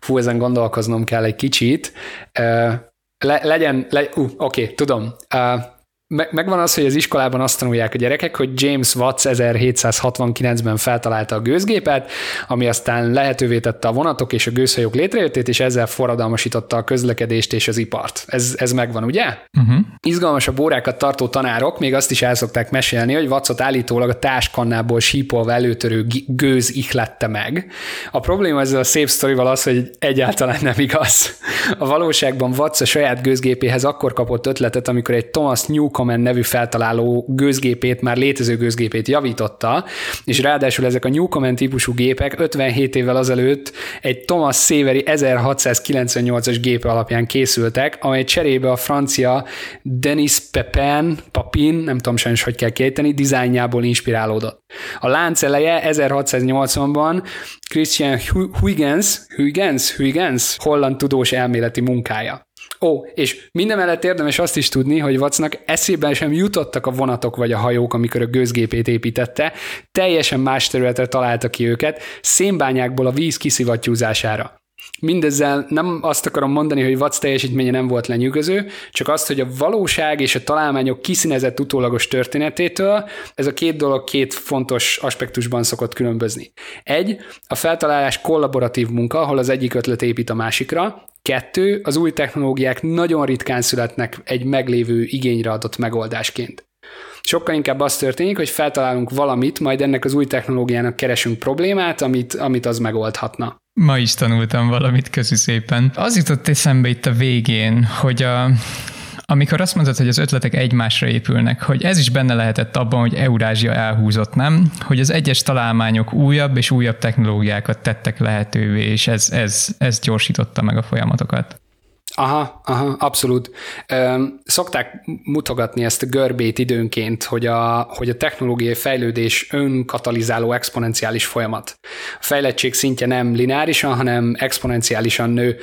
fú, ezen gondolkoznom kell egy kicsit. Uh, le, legyen, le, uh, oké, okay, tudom. Uh, megvan az, hogy az iskolában azt tanulják a gyerekek, hogy James Watts 1769-ben feltalálta a gőzgépet, ami aztán lehetővé tette a vonatok és a gőzhajók létrejöttét, és ezzel forradalmasította a közlekedést és az ipart. Ez, ez megvan, ugye? Uh-huh. Izgalmasabb órákat tartó tanárok még azt is el szokták mesélni, hogy Wattsot állítólag a táskannából sípolva előtörő gőz ihlette meg. A probléma ezzel a szép sztorival az, hogy egyáltalán nem igaz. A valóságban Watts a saját gőzgépéhez akkor kapott ötletet, amikor egy Thomas New Newcomen nevű feltaláló gőzgépét, már létező gőzgépét javította, és ráadásul ezek a Newcomen típusú gépek 57 évvel azelőtt egy Thomas Severi 1698-as gépe alapján készültek, amely cserébe a francia Denis Pepin, Papin, nem tudom sajnos, hogy kell kéteni, dizájnjából inspirálódott. A lánc eleje 1680-ban Christian Huygens, Huygens, Huygens, holland tudós elméleti munkája. Ó, és mindemellett érdemes azt is tudni, hogy Vacnak eszében sem jutottak a vonatok vagy a hajók, amikor a gőzgépét építette, teljesen más területre találta ki őket, szénbányákból a víz kiszivattyúzására. Mindezzel nem azt akarom mondani, hogy Vac teljesítménye nem volt lenyűgöző, csak azt, hogy a valóság és a találmányok kiszínezett utólagos történetétől ez a két dolog két fontos aspektusban szokott különbözni. Egy, a feltalálás kollaboratív munka, ahol az egyik ötlet épít a másikra, Kettő, az új technológiák nagyon ritkán születnek egy meglévő igényre adott megoldásként. Sokkal inkább az történik, hogy feltalálunk valamit, majd ennek az új technológiának keresünk problémát, amit, amit az megoldhatna. Ma is tanultam valamit, köszi szépen. Az jutott eszembe itt a végén, hogy a, amikor azt mondod, hogy az ötletek egymásra épülnek, hogy ez is benne lehetett abban, hogy Eurázsia elhúzott, nem? Hogy az egyes találmányok újabb és újabb technológiákat tettek lehetővé, és ez, ez, ez gyorsította meg a folyamatokat. Aha, aha, abszolút. Szokták mutogatni ezt a görbét időnként, hogy a, hogy a technológiai fejlődés önkatalizáló exponenciális folyamat. A fejlettség szintje nem lineárisan, hanem exponenciálisan nő.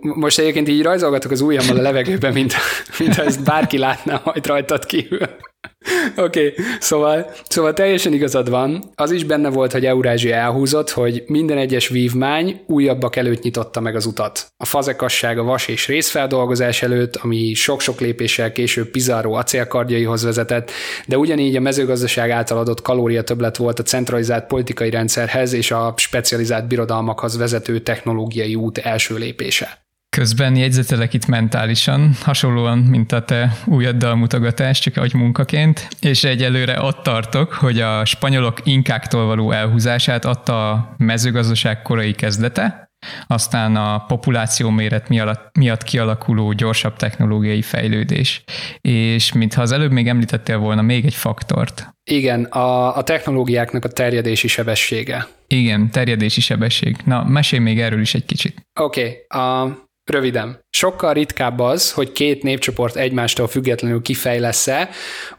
Most egyébként így rajzolgatok az ujjammal a levegőben, mint, mint ezt bárki látná majd rajtad kívül. Oké, okay, szóval, szóval teljesen igazad van. Az is benne volt, hogy Eurázsia elhúzott, hogy minden egyes vívmány újabbak előtt nyitotta meg az utat. A fazekasság a vas és részfeldolgozás előtt, ami sok-sok lépéssel később Pizarro acélkardjaihoz vezetett, de ugyanígy a mezőgazdaság által adott kalória többlet volt a centralizált politikai rendszerhez és a specializált birodalmakhoz vezető technológiai út első lépése. Közben jegyzetelek itt mentálisan, hasonlóan, mint a te újaddal mutogatás, csak ahogy munkaként, és egyelőre ott tartok, hogy a spanyolok inkáktól való elhúzását adta a mezőgazdaság korai kezdete, aztán a populáció méret miatt kialakuló gyorsabb technológiai fejlődés. És mintha az előbb még említettél volna még egy faktort. Igen, a, a technológiáknak a terjedési sebessége. Igen, terjedési sebesség. Na, mesélj még erről is egy kicsit. Oké, okay, a Röviden. Sokkal ritkább az, hogy két népcsoport egymástól függetlenül kifejlesz-e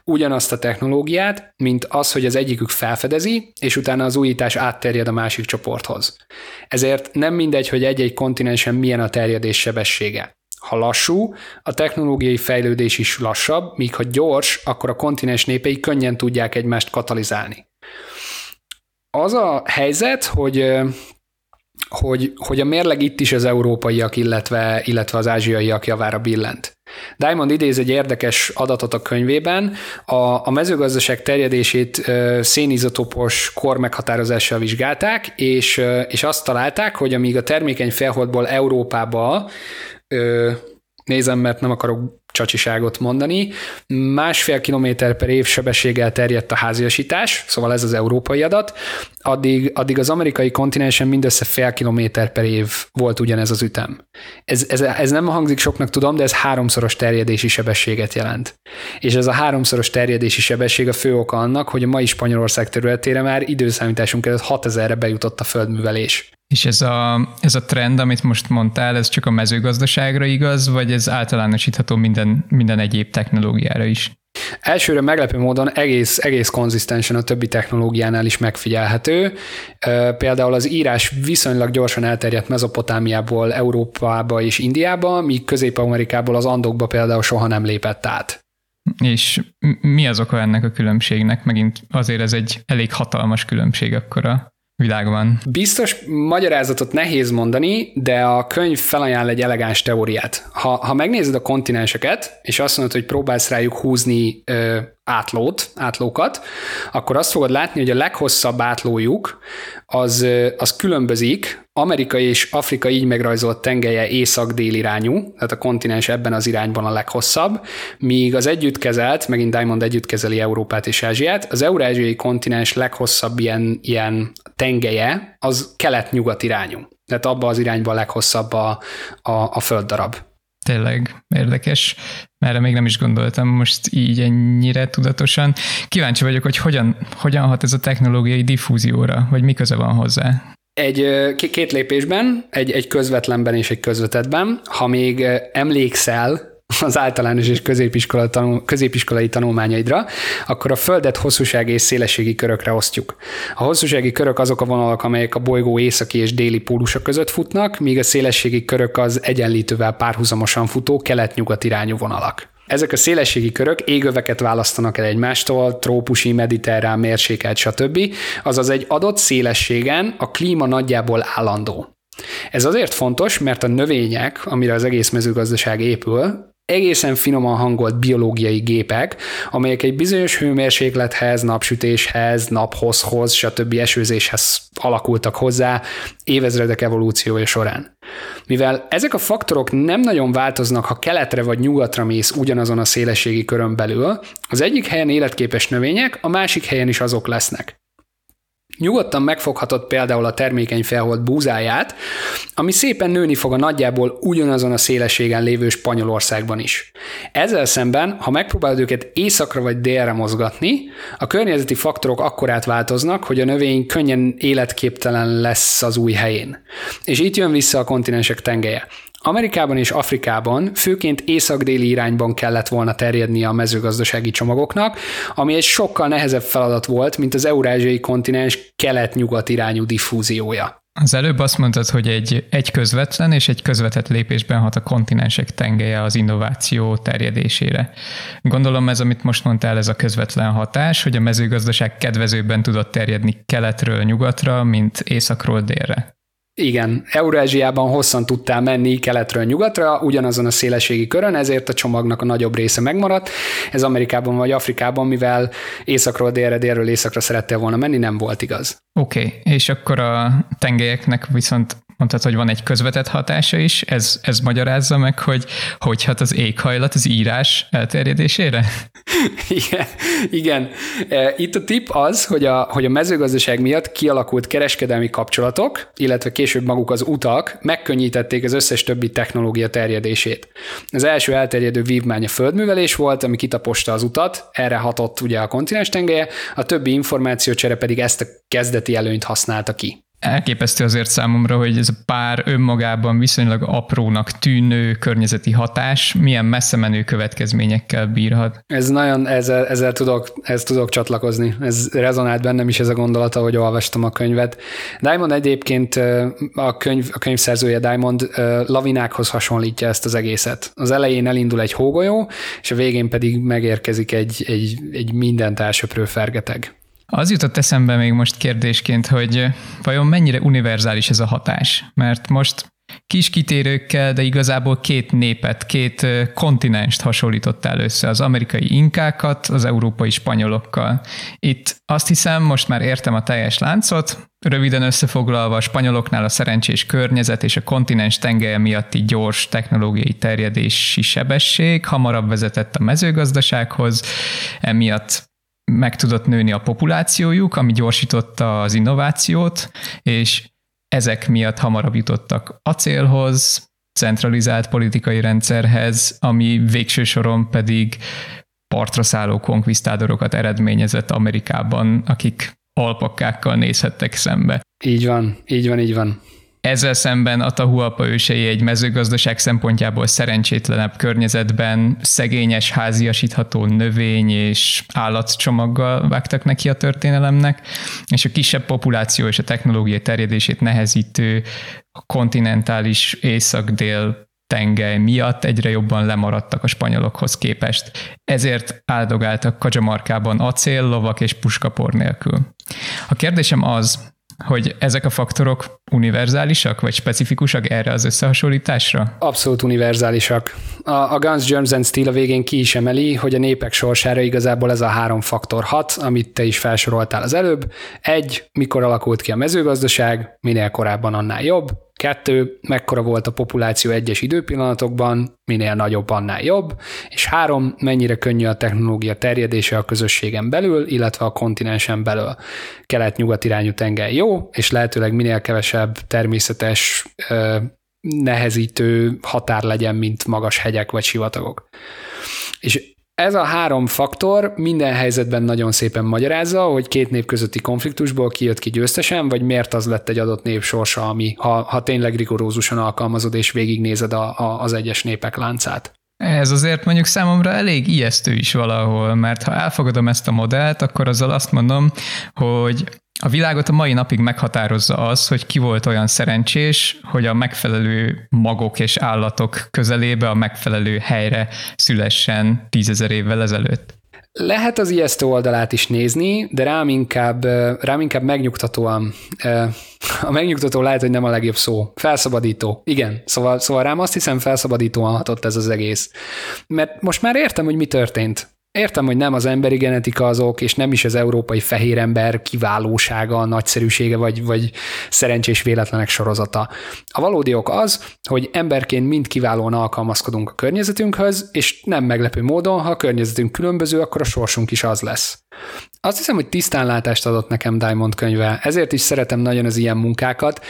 ugyanazt a technológiát, mint az, hogy az egyikük felfedezi, és utána az újítás átterjed a másik csoporthoz. Ezért nem mindegy, hogy egy-egy kontinensen milyen a terjedés sebessége. Ha lassú, a technológiai fejlődés is lassabb, míg ha gyors, akkor a kontinens népei könnyen tudják egymást katalizálni. Az a helyzet, hogy hogy, hogy a mérleg itt is az európaiak, illetve, illetve az ázsiaiak javára billent. Diamond idéz egy érdekes adatot a könyvében, a, a mezőgazdaság terjedését szénizotopos kor meghatározással vizsgálták, és, és azt találták, hogy amíg a termékeny felholdból Európába nézem, mert nem akarok csacsiságot mondani. Másfél kilométer per év sebességgel terjedt a háziasítás, szóval ez az európai adat, addig, addig az amerikai kontinensen mindössze fél kilométer per év volt ugyanez az ütem. Ez, ez, ez nem hangzik soknak, tudom, de ez háromszoros terjedési sebességet jelent. És ez a háromszoros terjedési sebesség a fő oka annak, hogy a mai Spanyolország területére már időszámításunk előtt 6000-re bejutott a földművelés. És ez a, ez a trend, amit most mondtál, ez csak a mezőgazdaságra igaz, vagy ez általánosítható minden, minden egyéb technológiára is? Elsőre meglepő módon egész, egész konzisztensen a többi technológiánál is megfigyelhető. Például az írás viszonylag gyorsan elterjedt Mezopotámiából Európába és Indiába, míg Közép-Amerikából az Andokba például soha nem lépett át. És mi az oka ennek a különbségnek? Megint azért ez egy elég hatalmas különbség akkor a világban. Biztos magyarázatot nehéz mondani, de a könyv felajánl egy elegáns teóriát. Ha, ha megnézed a kontinenseket, és azt mondod, hogy próbálsz rájuk húzni ö, átlót, átlókat, akkor azt fogod látni, hogy a leghosszabb átlójuk az, az különbözik, Amerika és Afrika így megrajzolt tengelye észak-dél irányú, tehát a kontinens ebben az irányban a leghosszabb, míg az együtt kezelt, megint Diamond együtt kezeli Európát és Ázsiát, az eurázsiai kontinens leghosszabb ilyen, ilyen tengelye az kelet-nyugat irányú. Tehát abba az irányba a leghosszabb a, a, a földdarab. Tényleg érdekes, mert még nem is gondoltam most így ennyire tudatosan. Kíváncsi vagyok, hogy hogyan, hogyan hat ez a technológiai diffúzióra, vagy mi köze van hozzá? Egy két lépésben, egy, egy közvetlenben és egy közvetetben. Ha még emlékszel az általános és középiskola tanul, középiskolai tanulmányaidra, akkor a Földet hosszúsági és szélességi körökre osztjuk. A hosszúsági körök azok a vonalak, amelyek a bolygó északi és déli pólusa között futnak, míg a szélességi körök az egyenlítővel párhuzamosan futó kelet-nyugat irányú vonalak. Ezek a szélességi körök égöveket választanak el egymástól, trópusi, mediterrán, mérsékelt, stb. Azaz egy adott szélességen a klíma nagyjából állandó. Ez azért fontos, mert a növények, amire az egész mezőgazdaság épül, egészen finoman hangolt biológiai gépek, amelyek egy bizonyos hőmérséklethez, napsütéshez, naphozhoz, stb. esőzéshez alakultak hozzá évezredek evolúciója során. Mivel ezek a faktorok nem nagyon változnak, ha keletre vagy nyugatra mész ugyanazon a szélességi körön belül, az egyik helyen életképes növények, a másik helyen is azok lesznek. Nyugodtan megfoghatod például a termékeny felhold búzáját, ami szépen nőni fog a nagyjából ugyanazon a szélességen lévő Spanyolországban is. Ezzel szemben, ha megpróbálod őket északra vagy délre mozgatni, a környezeti faktorok akkorát változnak, hogy a növény könnyen életképtelen lesz az új helyén. És itt jön vissza a kontinensek tengelye. Amerikában és Afrikában főként észak-déli irányban kellett volna terjednie a mezőgazdasági csomagoknak, ami egy sokkal nehezebb feladat volt, mint az eurázsiai kontinens kelet-nyugat irányú diffúziója. Az előbb azt mondtad, hogy egy, egy közvetlen és egy közvetett lépésben hat a kontinensek tengelye az innováció terjedésére. Gondolom ez, amit most mondtál, ez a közvetlen hatás, hogy a mezőgazdaság kedvezőbben tudott terjedni keletről nyugatra, mint északról délre. Igen, Eurázsiában hosszan tudtál menni keletről nyugatra, ugyanazon a szélességi körön, ezért a csomagnak a nagyobb része megmaradt. Ez Amerikában vagy Afrikában, mivel északról délre, délről északra szerettél volna menni, nem volt igaz. Oké, okay. és akkor a tengelyeknek viszont mondtad, hogy van egy közvetett hatása is, ez, ez magyarázza meg, hogy hogy hat az éghajlat az írás elterjedésére? igen, igen. E, itt a tip az, hogy a, hogy a mezőgazdaság miatt kialakult kereskedelmi kapcsolatok, illetve később maguk az utak megkönnyítették az összes többi technológia terjedését. Az első elterjedő vívmány a földművelés volt, ami kitaposta az utat, erre hatott ugye a kontinens tengelye, a többi információcsere pedig ezt a kezdeti előnyt használta ki elképesztő azért számomra, hogy ez a pár önmagában viszonylag aprónak tűnő környezeti hatás milyen messze menő következményekkel bírhat. Ez nagyon, ezzel, ezzel tudok, ez tudok csatlakozni. Ez rezonált bennem is ez a gondolata, hogy olvastam a könyvet. Diamond egyébként a, könyv, a könyvszerzője Diamond lavinákhoz hasonlítja ezt az egészet. Az elején elindul egy hógolyó, és a végén pedig megérkezik egy, egy, egy mindent elsöprő fergeteg. Az jutott eszembe még most kérdésként, hogy vajon mennyire univerzális ez a hatás? Mert most kis kitérőkkel, de igazából két népet, két kontinenst hasonlítottál össze, az amerikai inkákat az európai spanyolokkal. Itt azt hiszem, most már értem a teljes láncot, Röviden összefoglalva a spanyoloknál a szerencsés környezet és a kontinens tengelye miatti gyors technológiai terjedési sebesség hamarabb vezetett a mezőgazdasághoz, emiatt meg tudott nőni a populációjuk, ami gyorsította az innovációt, és ezek miatt hamarabb jutottak acélhoz, centralizált politikai rendszerhez, ami végső soron pedig partra szálló konkvisztádorokat eredményezett Amerikában, akik alpakkákkal nézhettek szembe. Így van, így van, így van. Ezzel szemben a Tahualpa ősei egy mezőgazdaság szempontjából szerencsétlenebb környezetben szegényes, háziasítható növény és állatcsomaggal vágtak neki a történelemnek, és a kisebb populáció és a technológia terjedését nehezítő kontinentális észak-dél tengely miatt egyre jobban lemaradtak a spanyolokhoz képest. Ezért áldogáltak Kajamarkában acél, lovak és puskapor nélkül. A kérdésem az, hogy ezek a faktorok univerzálisak, vagy specifikusak erre az összehasonlításra? Abszolút univerzálisak. A, a Guns, Germs and Steel a végén ki is emeli, hogy a népek sorsára igazából ez a három faktor hat, amit te is felsoroltál az előbb. Egy, mikor alakult ki a mezőgazdaság, minél korábban annál jobb. Kettő, mekkora volt a populáció egyes időpillanatokban, minél nagyobb, annál jobb. És három, mennyire könnyű a technológia terjedése a közösségen belül, illetve a kontinensen belül. Kelet-nyugat irányú tenger jó, és lehetőleg minél kevesebb természetes nehezítő határ legyen, mint magas hegyek vagy sivatagok. És ez a három faktor minden helyzetben nagyon szépen magyarázza, hogy két nép közötti konfliktusból kijött ki győztesen, vagy miért az lett egy adott nép sorsa, ami, ha, ha tényleg rigorózusan alkalmazod és végignézed a, a, az egyes népek láncát. Ez azért mondjuk számomra elég ijesztő is valahol, mert ha elfogadom ezt a modellt, akkor azzal azt mondom, hogy a világot a mai napig meghatározza az, hogy ki volt olyan szerencsés, hogy a megfelelő magok és állatok közelébe, a megfelelő helyre szülessen tízezer évvel ezelőtt. Lehet az ijesztő oldalát is nézni, de rám inkább, rám inkább megnyugtatóan, a megnyugtató lehet, hogy nem a legjobb szó. Felszabadító. Igen, szóval, szóval rám azt hiszem felszabadítóan hatott ez az egész. Mert most már értem, hogy mi történt. Értem, hogy nem az emberi genetika azok, és nem is az európai fehér ember kiválósága, nagyszerűsége, vagy, vagy szerencsés véletlenek sorozata. A valódi ok az, hogy emberként mind kiválóan alkalmazkodunk a környezetünkhöz, és nem meglepő módon, ha a környezetünk különböző, akkor a sorsunk is az lesz. Azt hiszem, hogy tisztánlátást adott nekem Diamond könyve, ezért is szeretem nagyon az ilyen munkákat.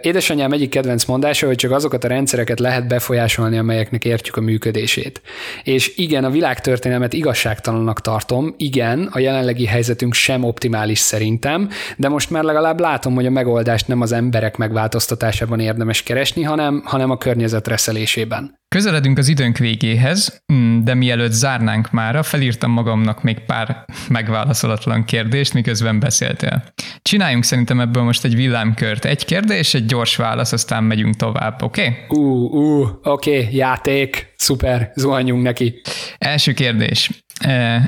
Édesanyám egyik kedvenc mondása, hogy csak azokat a rendszereket lehet befolyásolni, amelyeknek értjük a működését. És igen, a világtörténelmet igazságtalannak tartom, igen, a jelenlegi helyzetünk sem optimális szerintem, de most már legalább látom, hogy a megoldást nem az emberek megváltoztatásában érdemes keresni, hanem, hanem a környezet reszelésében. Közeledünk az időnk végéhez, mm, de mielőtt zárnánk mára, felírtam magamnak még pár megválaszolatlan kérdést, miközben beszéltél. Csináljunk szerintem ebből most egy villámkört. Egy kérdés, egy gyors válasz, aztán megyünk tovább, oké? Okay? Ú, uh, ú, uh, oké, okay, játék, szuper, zuhanjunk neki. Első kérdés.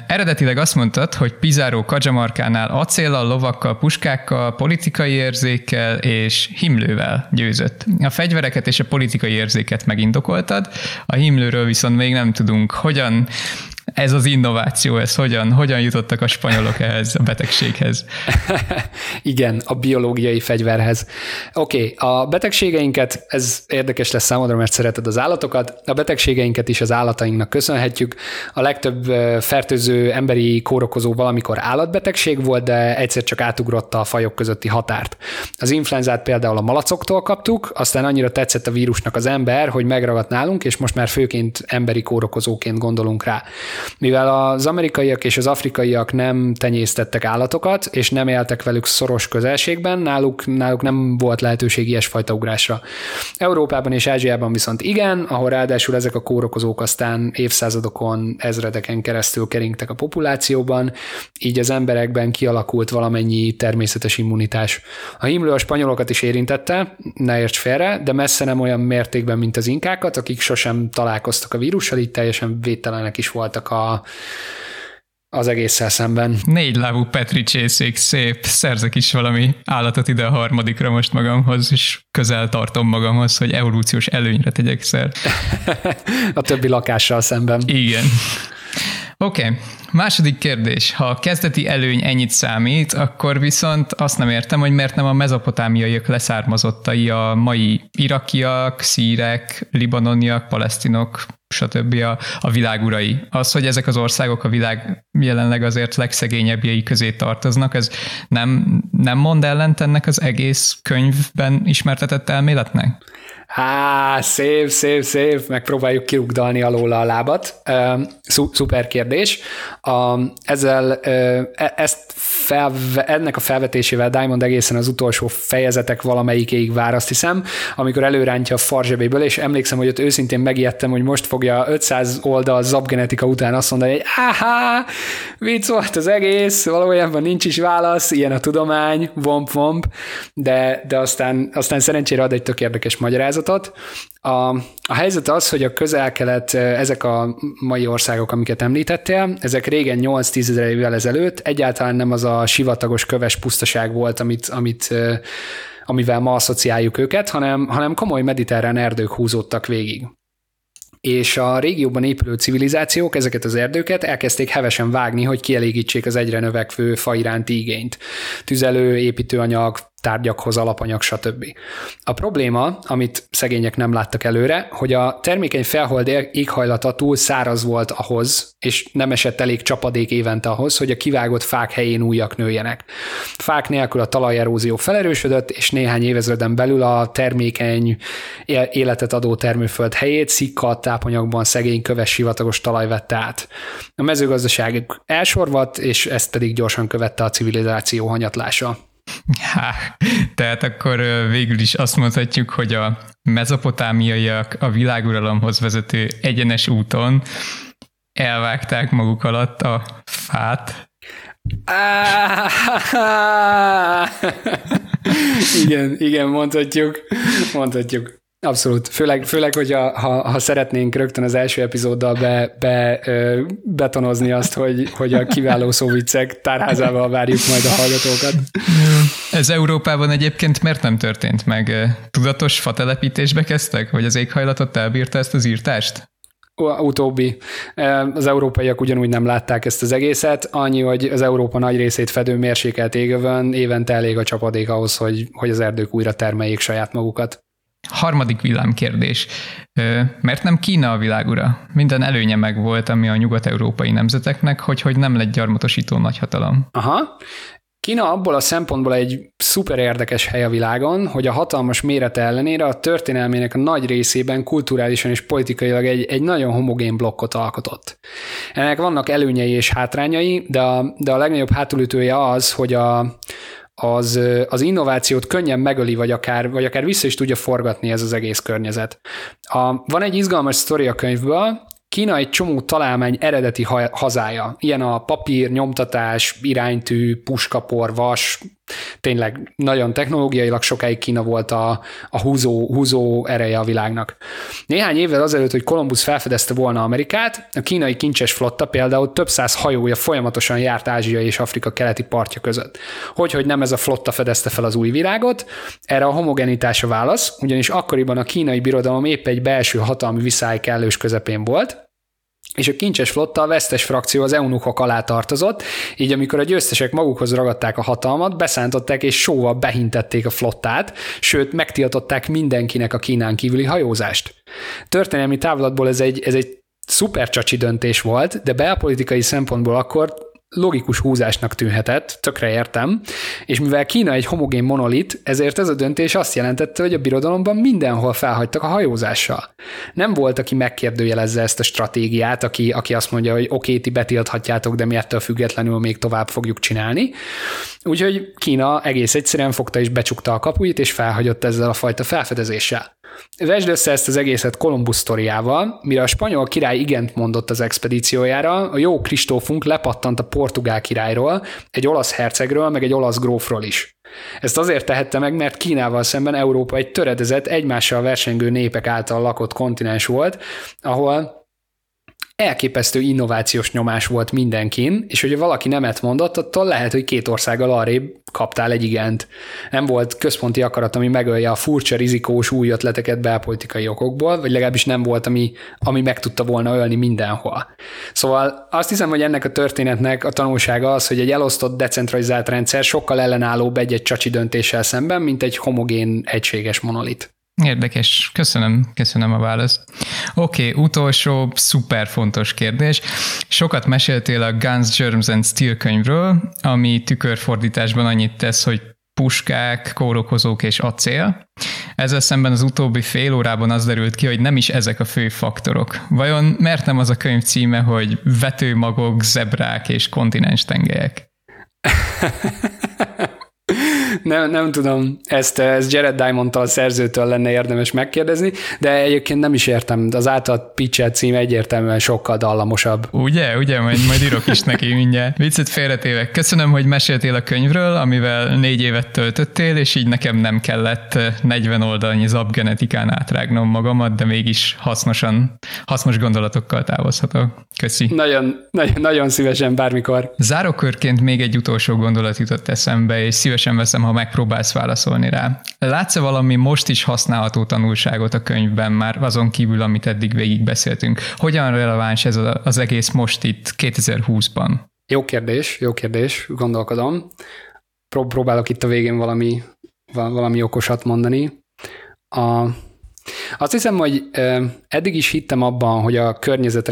Eredetileg azt mondtad, hogy Pizarro Kajamarkánál acéllal, lovakkal, puskákkal, politikai érzékkel és himlővel győzött. A fegyvereket és a politikai érzéket megindokoltad, a himlőről viszont még nem tudunk. Hogyan ez az innováció, ez hogyan, hogyan jutottak a spanyolok ehhez a betegséghez? Igen, a biológiai fegyverhez. Oké, okay, a betegségeinket, ez érdekes lesz számodra, mert szereted az állatokat, a betegségeinket is az állatainknak köszönhetjük. A legtöbb fertőző emberi kórokozó valamikor állatbetegség volt, de egyszer csak átugrotta a fajok közötti határt. Az influenzát például a malacoktól kaptuk, aztán annyira tetszett a vírusnak az ember, hogy megragadt nálunk, és most már főként emberi kórokozóként gondolunk rá. Mivel az amerikaiak és az afrikaiak nem tenyésztettek állatokat, és nem éltek velük szoros közelségben, náluk, náluk nem volt lehetőség ilyesfajta ugrásra. Európában és Ázsiában viszont igen, ahol ráadásul ezek a kórokozók aztán évszázadokon, ezredeken keresztül keringtek a populációban, így az emberekben kialakult valamennyi természetes immunitás. A himlő a spanyolokat is érintette, ne érts félre, de messze nem olyan mértékben, mint az inkákat, akik sosem találkoztak a vírussal, így teljesen védtelenek is voltak a, az egésszel szemben. Négy lábú Petri csészék, szép, szerzek is valami állatot ide a harmadikra most magamhoz, és közel tartom magamhoz, hogy evolúciós előnyre tegyek szer. a többi lakással szemben. Igen. Oké, okay. második kérdés. Ha a kezdeti előny ennyit számít, akkor viszont azt nem értem, hogy miért nem a mezopotámiaiak leszármazottai a mai irakiak, szírek, libanoniak, palesztinok, stb. A, a világ. Az, hogy ezek az országok a világ jelenleg azért legszegényebbjei közé tartoznak, ez nem, nem mond ellent ennek az egész könyvben ismertetett elméletnek? Há, szép, szép, szép, megpróbáljuk kirugdalni alól a lábat. Szuper kérdés. A, ezzel e, ezt felve, ennek a felvetésével Diamond egészen az utolsó fejezetek valamelyikéig vár, azt hiszem, amikor előrántja a farzsebéből, és emlékszem, hogy ott őszintén megijedtem, hogy most fogja 500 oldal zabgenetika után azt mondani, hogy áhá, vicc volt az egész, valójában nincs is válasz, ilyen a tudomány, vomp, vomp, de, de aztán, aztán szerencsére ad egy tök érdekes magyarázatot. A, a helyzet az, hogy a közel-kelet, ezek a mai országok, amiket említettél, ezek régen 8-10 ezer évvel ezelőtt egyáltalán nem az a sivatagos köves pusztaság volt, amit, amit amivel ma asszociáljuk őket, hanem, hanem komoly mediterrán erdők húzódtak végig és a régióban épülő civilizációk ezeket az erdőket elkezdték hevesen vágni, hogy kielégítsék az egyre növekvő fa iránti igényt. Tüzelő, építőanyag, tárgyakhoz, alapanyag, stb. A probléma, amit szegények nem láttak előre, hogy a termékeny felhold éghajlata túl száraz volt ahhoz, és nem esett elég csapadék évente ahhoz, hogy a kivágott fák helyén újak nőjenek. Fák nélkül a talajerózió felerősödött, és néhány évezreden belül a termékeny életet adó termőföld helyét szikkat tápanyagban szegény köves sivatagos talaj vette át. A mezőgazdaság elsorvadt, és ezt pedig gyorsan követte a civilizáció hanyatlása. Há, tehát akkor végül is azt mondhatjuk, hogy a mezopotámiaiak a világuralomhoz vezető egyenes úton elvágták maguk alatt a fát. igen, igen, mondhatjuk, mondhatjuk. Abszolút. Főleg, főleg hogyha ha, ha szeretnénk rögtön az első epizóddal be, be ö, betonozni azt, hogy, hogy a kiváló szóvicek tárházával várjuk majd a hallgatókat. Ez Európában egyébként miért nem történt meg? Tudatos fatelepítésbe kezdtek? Vagy az éghajlatot elbírta ezt az írtást? utóbbi. Az európaiak ugyanúgy nem látták ezt az egészet, annyi, hogy az Európa nagy részét fedő mérsékelt égövön évente elég a csapadék ahhoz, hogy, hogy az erdők újra termeljék saját magukat. Harmadik villámkérdés. Mert nem Kína a világura? Minden előnye meg volt, ami a nyugat-európai nemzeteknek, hogy, hogy nem lett gyarmatosító nagyhatalom. Aha. Kína abból a szempontból egy szuper érdekes hely a világon, hogy a hatalmas mérete ellenére a történelmének a nagy részében kulturálisan és politikailag egy, egy nagyon homogén blokkot alkotott. Ennek vannak előnyei és hátrányai, de a, de a legnagyobb hátulütője az, hogy a, az, az innovációt könnyen megöli, vagy akár, vagy akár vissza is tudja forgatni ez az egész környezet. A, van egy izgalmas sztori a könyvből, Kína egy csomó találmány eredeti hazája. Ilyen a papír, nyomtatás, iránytű, puskapor, vas, tényleg nagyon technológiailag sokáig Kína volt a, a húzó, húzó ereje a világnak. Néhány évvel azelőtt, hogy Kolumbusz felfedezte volna Amerikát, a kínai kincses flotta például több száz hajója folyamatosan járt Ázsia és Afrika keleti partja között. Hogy, hogy nem ez a flotta fedezte fel az új világot, erre a homogenitás a válasz, ugyanis akkoriban a kínai birodalom épp egy belső hatalmi viszály kellős közepén volt, és a kincses flotta a vesztes frakció az eunuchok alá tartozott, így amikor a győztesek magukhoz ragadták a hatalmat, beszántották és sóval behintették a flottát, sőt megtiltották mindenkinek a Kínán kívüli hajózást. Történelmi távlatból ez egy, ez egy szuper csacsi döntés volt, de belpolitikai szempontból akkor logikus húzásnak tűnhetett, tökre értem, és mivel Kína egy homogén monolit, ezért ez a döntés azt jelentette, hogy a birodalomban mindenhol felhagytak a hajózással. Nem volt, aki megkérdőjelezze ezt a stratégiát, aki, aki azt mondja, hogy oké, ti betilthatjátok, de mi ettől függetlenül még tovább fogjuk csinálni. Úgyhogy Kína egész egyszerűen fogta és becsukta a kapuit, és felhagyott ezzel a fajta felfedezéssel. Vesd össze ezt az egészet Kolumbusz sztoriával, mire a spanyol király igent mondott az expedíciójára, a jó Kristófunk lepattant a portugál királyról, egy olasz hercegről, meg egy olasz grófról is. Ezt azért tehette meg, mert Kínával szemben Európa egy töredezett, egymással versengő népek által lakott kontinens volt, ahol elképesztő innovációs nyomás volt mindenkin, és hogyha valaki nemet mondott, attól lehet, hogy két országgal arrébb kaptál egy igent. Nem volt központi akarat, ami megölje a furcsa, rizikós új ötleteket belpolitikai okokból, vagy legalábbis nem volt, ami, ami meg tudta volna ölni mindenhol. Szóval azt hiszem, hogy ennek a történetnek a tanulsága az, hogy egy elosztott, decentralizált rendszer sokkal ellenállóbb egy-egy csacsi döntéssel szemben, mint egy homogén, egységes monolit. Érdekes, köszönöm, köszönöm a választ. Oké, okay, utolsó, szuper fontos kérdés. Sokat meséltél a Guns, Germs and Steel könyvről, ami tükörfordításban annyit tesz, hogy puskák, kórokozók és acél. Ezzel szemben az utóbbi fél órában az derült ki, hogy nem is ezek a fő faktorok. Vajon miért nem az a könyv címe, hogy vetőmagok, zebrák és kontinens tengelyek? nem, nem tudom, ezt, ezt Jared diamond a szerzőtől lenne érdemes megkérdezni, de egyébként nem is értem, az által pitchet cím egyértelműen sokkal dallamosabb. Ugye, ugye, majd, majd írok is neki mindjárt. Viccet félretévek. Köszönöm, hogy meséltél a könyvről, amivel négy évet töltöttél, és így nekem nem kellett 40 oldalnyi zabgenetikán átrágnom magamat, de mégis hasznosan, hasznos gondolatokkal távozhatok. Köszi. Nagyon, nagyon, nagyon szívesen, bármikor. Zárókörként még egy utolsó gondolat jutott eszembe, és szívesen veszem, ha megpróbálsz válaszolni rá. Látsz-e valami most is használható tanulságot a könyvben már, azon kívül, amit eddig végig beszéltünk? Hogyan releváns ez az egész most itt 2020-ban? Jó kérdés, jó kérdés, gondolkodom. Próbálok itt a végén valami, valami okosat mondani. A, azt hiszem, hogy eddig is hittem abban, hogy a környezet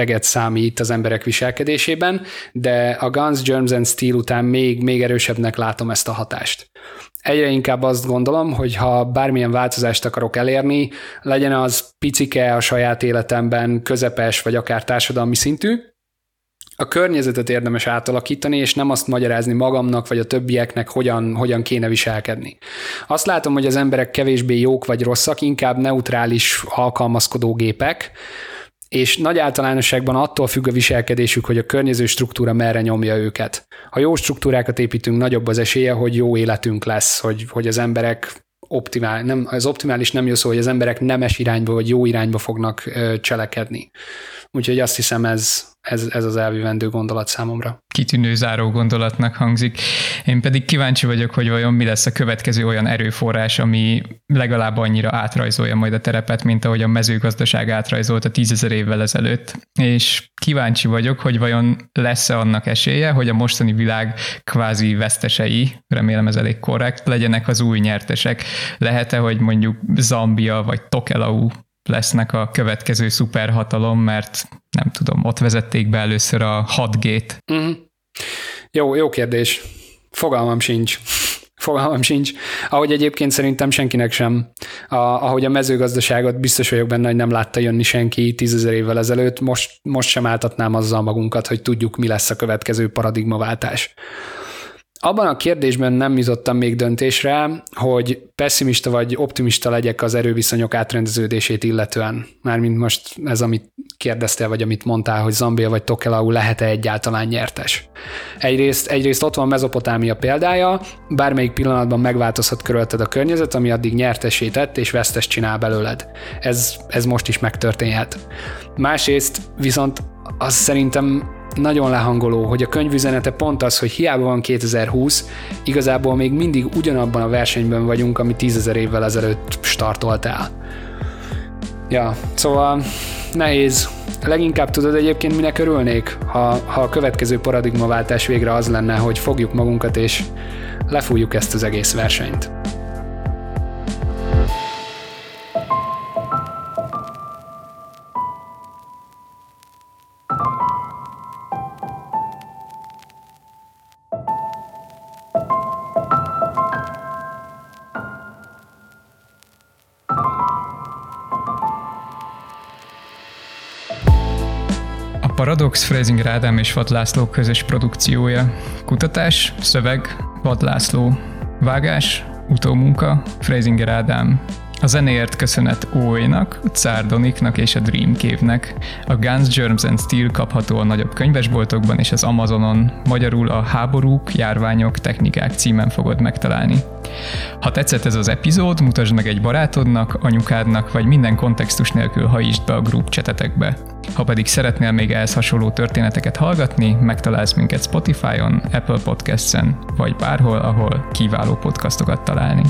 rengeteget számít az emberek viselkedésében, de a Guns, Germs and Steel után még, még erősebbnek látom ezt a hatást. Egyre inkább azt gondolom, hogy ha bármilyen változást akarok elérni, legyen az picike a saját életemben, közepes vagy akár társadalmi szintű, a környezetet érdemes átalakítani, és nem azt magyarázni magamnak vagy a többieknek, hogyan, hogyan kéne viselkedni. Azt látom, hogy az emberek kevésbé jók vagy rosszak, inkább neutrális alkalmazkodó gépek, és nagy általánosságban attól függ a viselkedésük, hogy a környező struktúra merre nyomja őket. Ha jó struktúrákat építünk, nagyobb az esélye, hogy jó életünk lesz, hogy, hogy az emberek optimál, nem, az optimális nem jó szó, hogy az emberek nemes irányba vagy jó irányba fognak cselekedni. Úgyhogy azt hiszem ez, ez, ez az elvivendő gondolat számomra. kitűnő záró gondolatnak hangzik. Én pedig kíváncsi vagyok, hogy vajon mi lesz a következő olyan erőforrás, ami legalább annyira átrajzolja majd a terepet, mint ahogy a mezőgazdaság átrajzolta tízezer évvel ezelőtt. És kíváncsi vagyok, hogy vajon lesz-e annak esélye, hogy a mostani világ kvázi vesztesei, remélem ez elég korrekt, legyenek az új nyertesek. Lehet-e, hogy mondjuk Zambia vagy Tokelau lesznek a következő szuperhatalom, mert nem tudom, ott vezették be először a 6G-t. Uh-huh. Jó, jó kérdés. Fogalmam sincs. Fogalmam sincs. Ahogy egyébként szerintem senkinek sem. A, ahogy a mezőgazdaságot biztos vagyok benne, hogy nem látta jönni senki tízezer évvel ezelőtt, most, most sem áltatnám azzal magunkat, hogy tudjuk, mi lesz a következő paradigmaváltás. Abban a kérdésben nem jutottam még döntésre, hogy pessimista vagy optimista legyek az erőviszonyok átrendeződését illetően. Mármint most ez, amit kérdeztél, vagy amit mondtál, hogy Zambia vagy Tokelau lehet-e egyáltalán nyertes. Egyrészt, egyrészt ott van Mezopotámia példája, bármelyik pillanatban megváltozhat körülötted a környezet, ami addig nyertesített és vesztes csinál belőled. Ez, ez most is megtörténhet. Másrészt viszont az szerintem nagyon lehangoló, hogy a könyvüzenete pont az, hogy hiába van 2020, igazából még mindig ugyanabban a versenyben vagyunk, ami tízezer évvel ezelőtt startoltál. Ja, szóval nehéz. Leginkább tudod egyébként, minek örülnék, ha, ha a következő paradigmaváltás végre az lenne, hogy fogjuk magunkat és lefújjuk ezt az egész versenyt. Paradox Phrasing Rádám és Vad László közös produkciója. Kutatás, szöveg, Vad László. Vágás, utómunka, Phrasing Ádám. A zenéért köszönet Óénak, Cárdoniknak és a Dream Cave-nek. A Guns, Germs and Steel kapható a nagyobb könyvesboltokban és az Amazonon, magyarul a Háborúk, Járványok, Technikák címen fogod megtalálni. Ha tetszett ez az epizód, mutasd meg egy barátodnak, anyukádnak, vagy minden kontextus nélkül hajítsd be a group csetetekbe. Ha pedig szeretnél még ehhez hasonló történeteket hallgatni, megtalálsz minket Spotify-on, Apple Podcasts-en, vagy bárhol, ahol kiváló podcastokat találni.